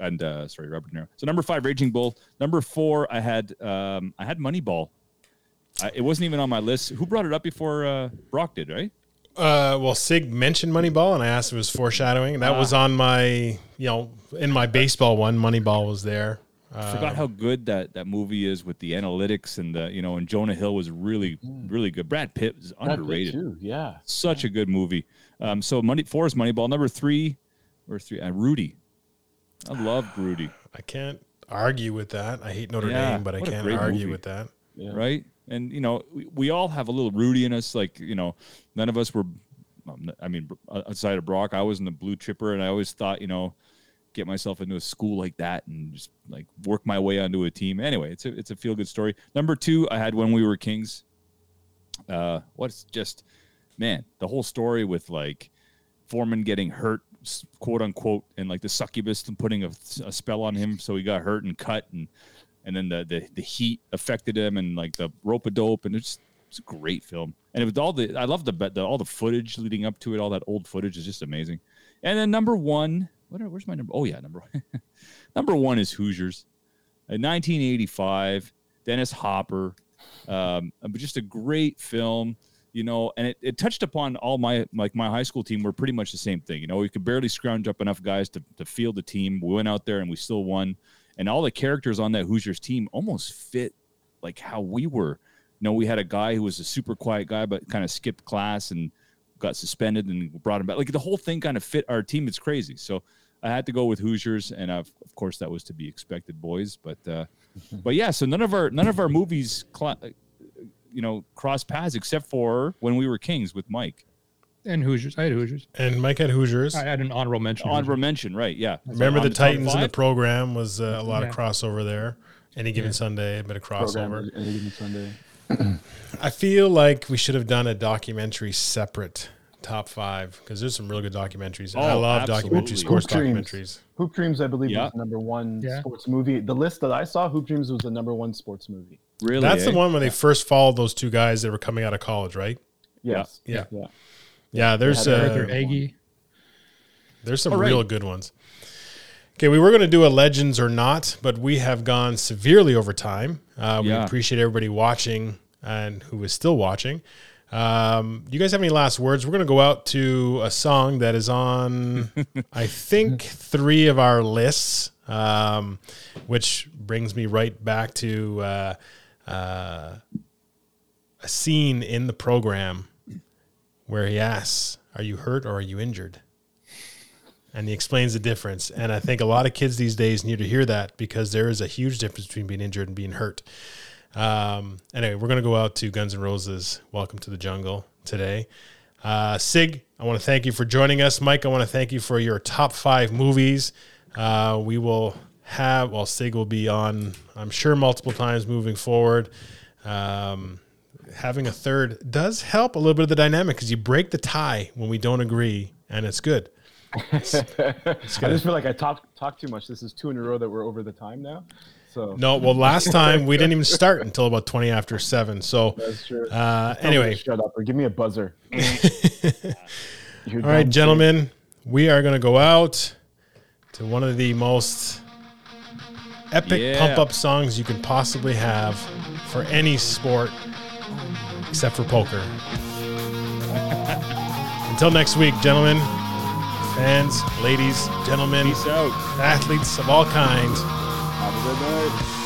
and uh, sorry Robert De Niro. So number five, Raging Bull. Number four, I had um, I had Moneyball. I, it wasn't even on my list. Who brought it up before uh, Brock did, right? Uh, well, Sig mentioned Moneyball, and I asked if it was foreshadowing. That Ah. was on my, you know, in my baseball one. Moneyball was there. Uh, Forgot how good that, that movie is with the analytics and the you know and Jonah Hill was really really good. Brad Pitt is Brad Pitt, underrated. too. Yeah. Such a good movie. Um, so money four is Moneyball. Number three, or three, uh, Rudy. I love Rudy. I can't argue with that. I hate Notre Yeah, Dame, but I can't argue movie. with that. Yeah. right? And you know, we, we all have a little Rudy in us. Like you know, none of us were. I mean, outside of Brock, I was in the blue chipper, and I always thought, you know, get myself into a school like that and just like work my way onto a team. Anyway, it's a it's a feel good story. Number two, I had when we were kings. Uh, what's just man, the whole story with like Foreman getting hurt, quote unquote, and like the succubus and putting a, a spell on him, so he got hurt and cut, and and then the the, the heat affected him, and like the rope a dope, and it's it's a great film. And it was all the I love the, the all the footage leading up to it, all that old footage is just amazing. And then number one, are, where's my number? Oh yeah, number number one is Hoosiers, in 1985. Dennis Hopper, um, just a great film you know, and it, it touched upon all my like my high school team were pretty much the same thing. You know, we could barely scrounge up enough guys to, to field the team. We went out there and we still won. And all the characters on that Hoosiers team almost fit like how we were. You know, we had a guy who was a super quiet guy, but kind of skipped class and got suspended and brought him back. Like the whole thing kind of fit our team. It's crazy. So I had to go with Hoosiers, and of, of course that was to be expected, boys. But uh, but yeah, so none of our none of our movies, cla you know, cross paths except for when we were Kings with Mike. And Hoosiers. I had Hoosiers. And Mike had Hoosiers. I had an honorable mention. Honorable mention, right? Yeah. Remember On the Titans in the program was uh, a lot of crossover there. Any given Sunday, a bit of Program crossover. any given Sunday. I feel like we should have done a documentary separate top five because there's some really good documentaries. And I Oh, love documentary absolutely. sports Hoop Dreams. documentaries. Hoop Dreams, I believe, Yeah. was the number one Yeah. sports movie. The list that I saw, Hoop Dreams was the number one sports movie. Really? That's eh? the one where they first followed those two guys that were coming out of college, right? Yes. Yeah. Yeah. Yeah, there's uh, Agee. there's some right. real good ones. Okay, we were going to do a legends or not, but we have gone severely over time. Uh, we Yeah. appreciate everybody watching. and who is still watching. Um, you guys have any last words? We're going to go out to a song that is on, I think, three of our lists, um, which brings me right back to uh, uh, a scene in the program where he asks, Are you hurt or are you injured? And he explains the difference. And I think a lot of kids these days need to hear that because there is a huge difference between being injured and being hurt. Um, anyway, we're going to go out to Guns N' Roses. Welcome to the jungle today. Uh, Sig, I want to thank you for joining us. Mike, I want to thank you for your top five movies. Uh, we will have, well, Sig will be on, I'm sure, multiple times moving forward. Um, having a third does help a little bit of the dynamic because you break the tie when we don't agree, and it's good. It's, it's I just feel like I talked talked too much. This is two in a row that we're over the time now. So No, well, last time we didn't even start until about 20 after seven. So, that's true. uh, Tell me to anyway, shut up or give me a buzzer. All right, dumb, gentlemen, we are going to go out to one of the most epic Yeah. pump up songs you can possibly have for any sport except for poker. Until next week, gentlemen, fans, ladies, gentlemen, athletes of all kinds. Have a good night.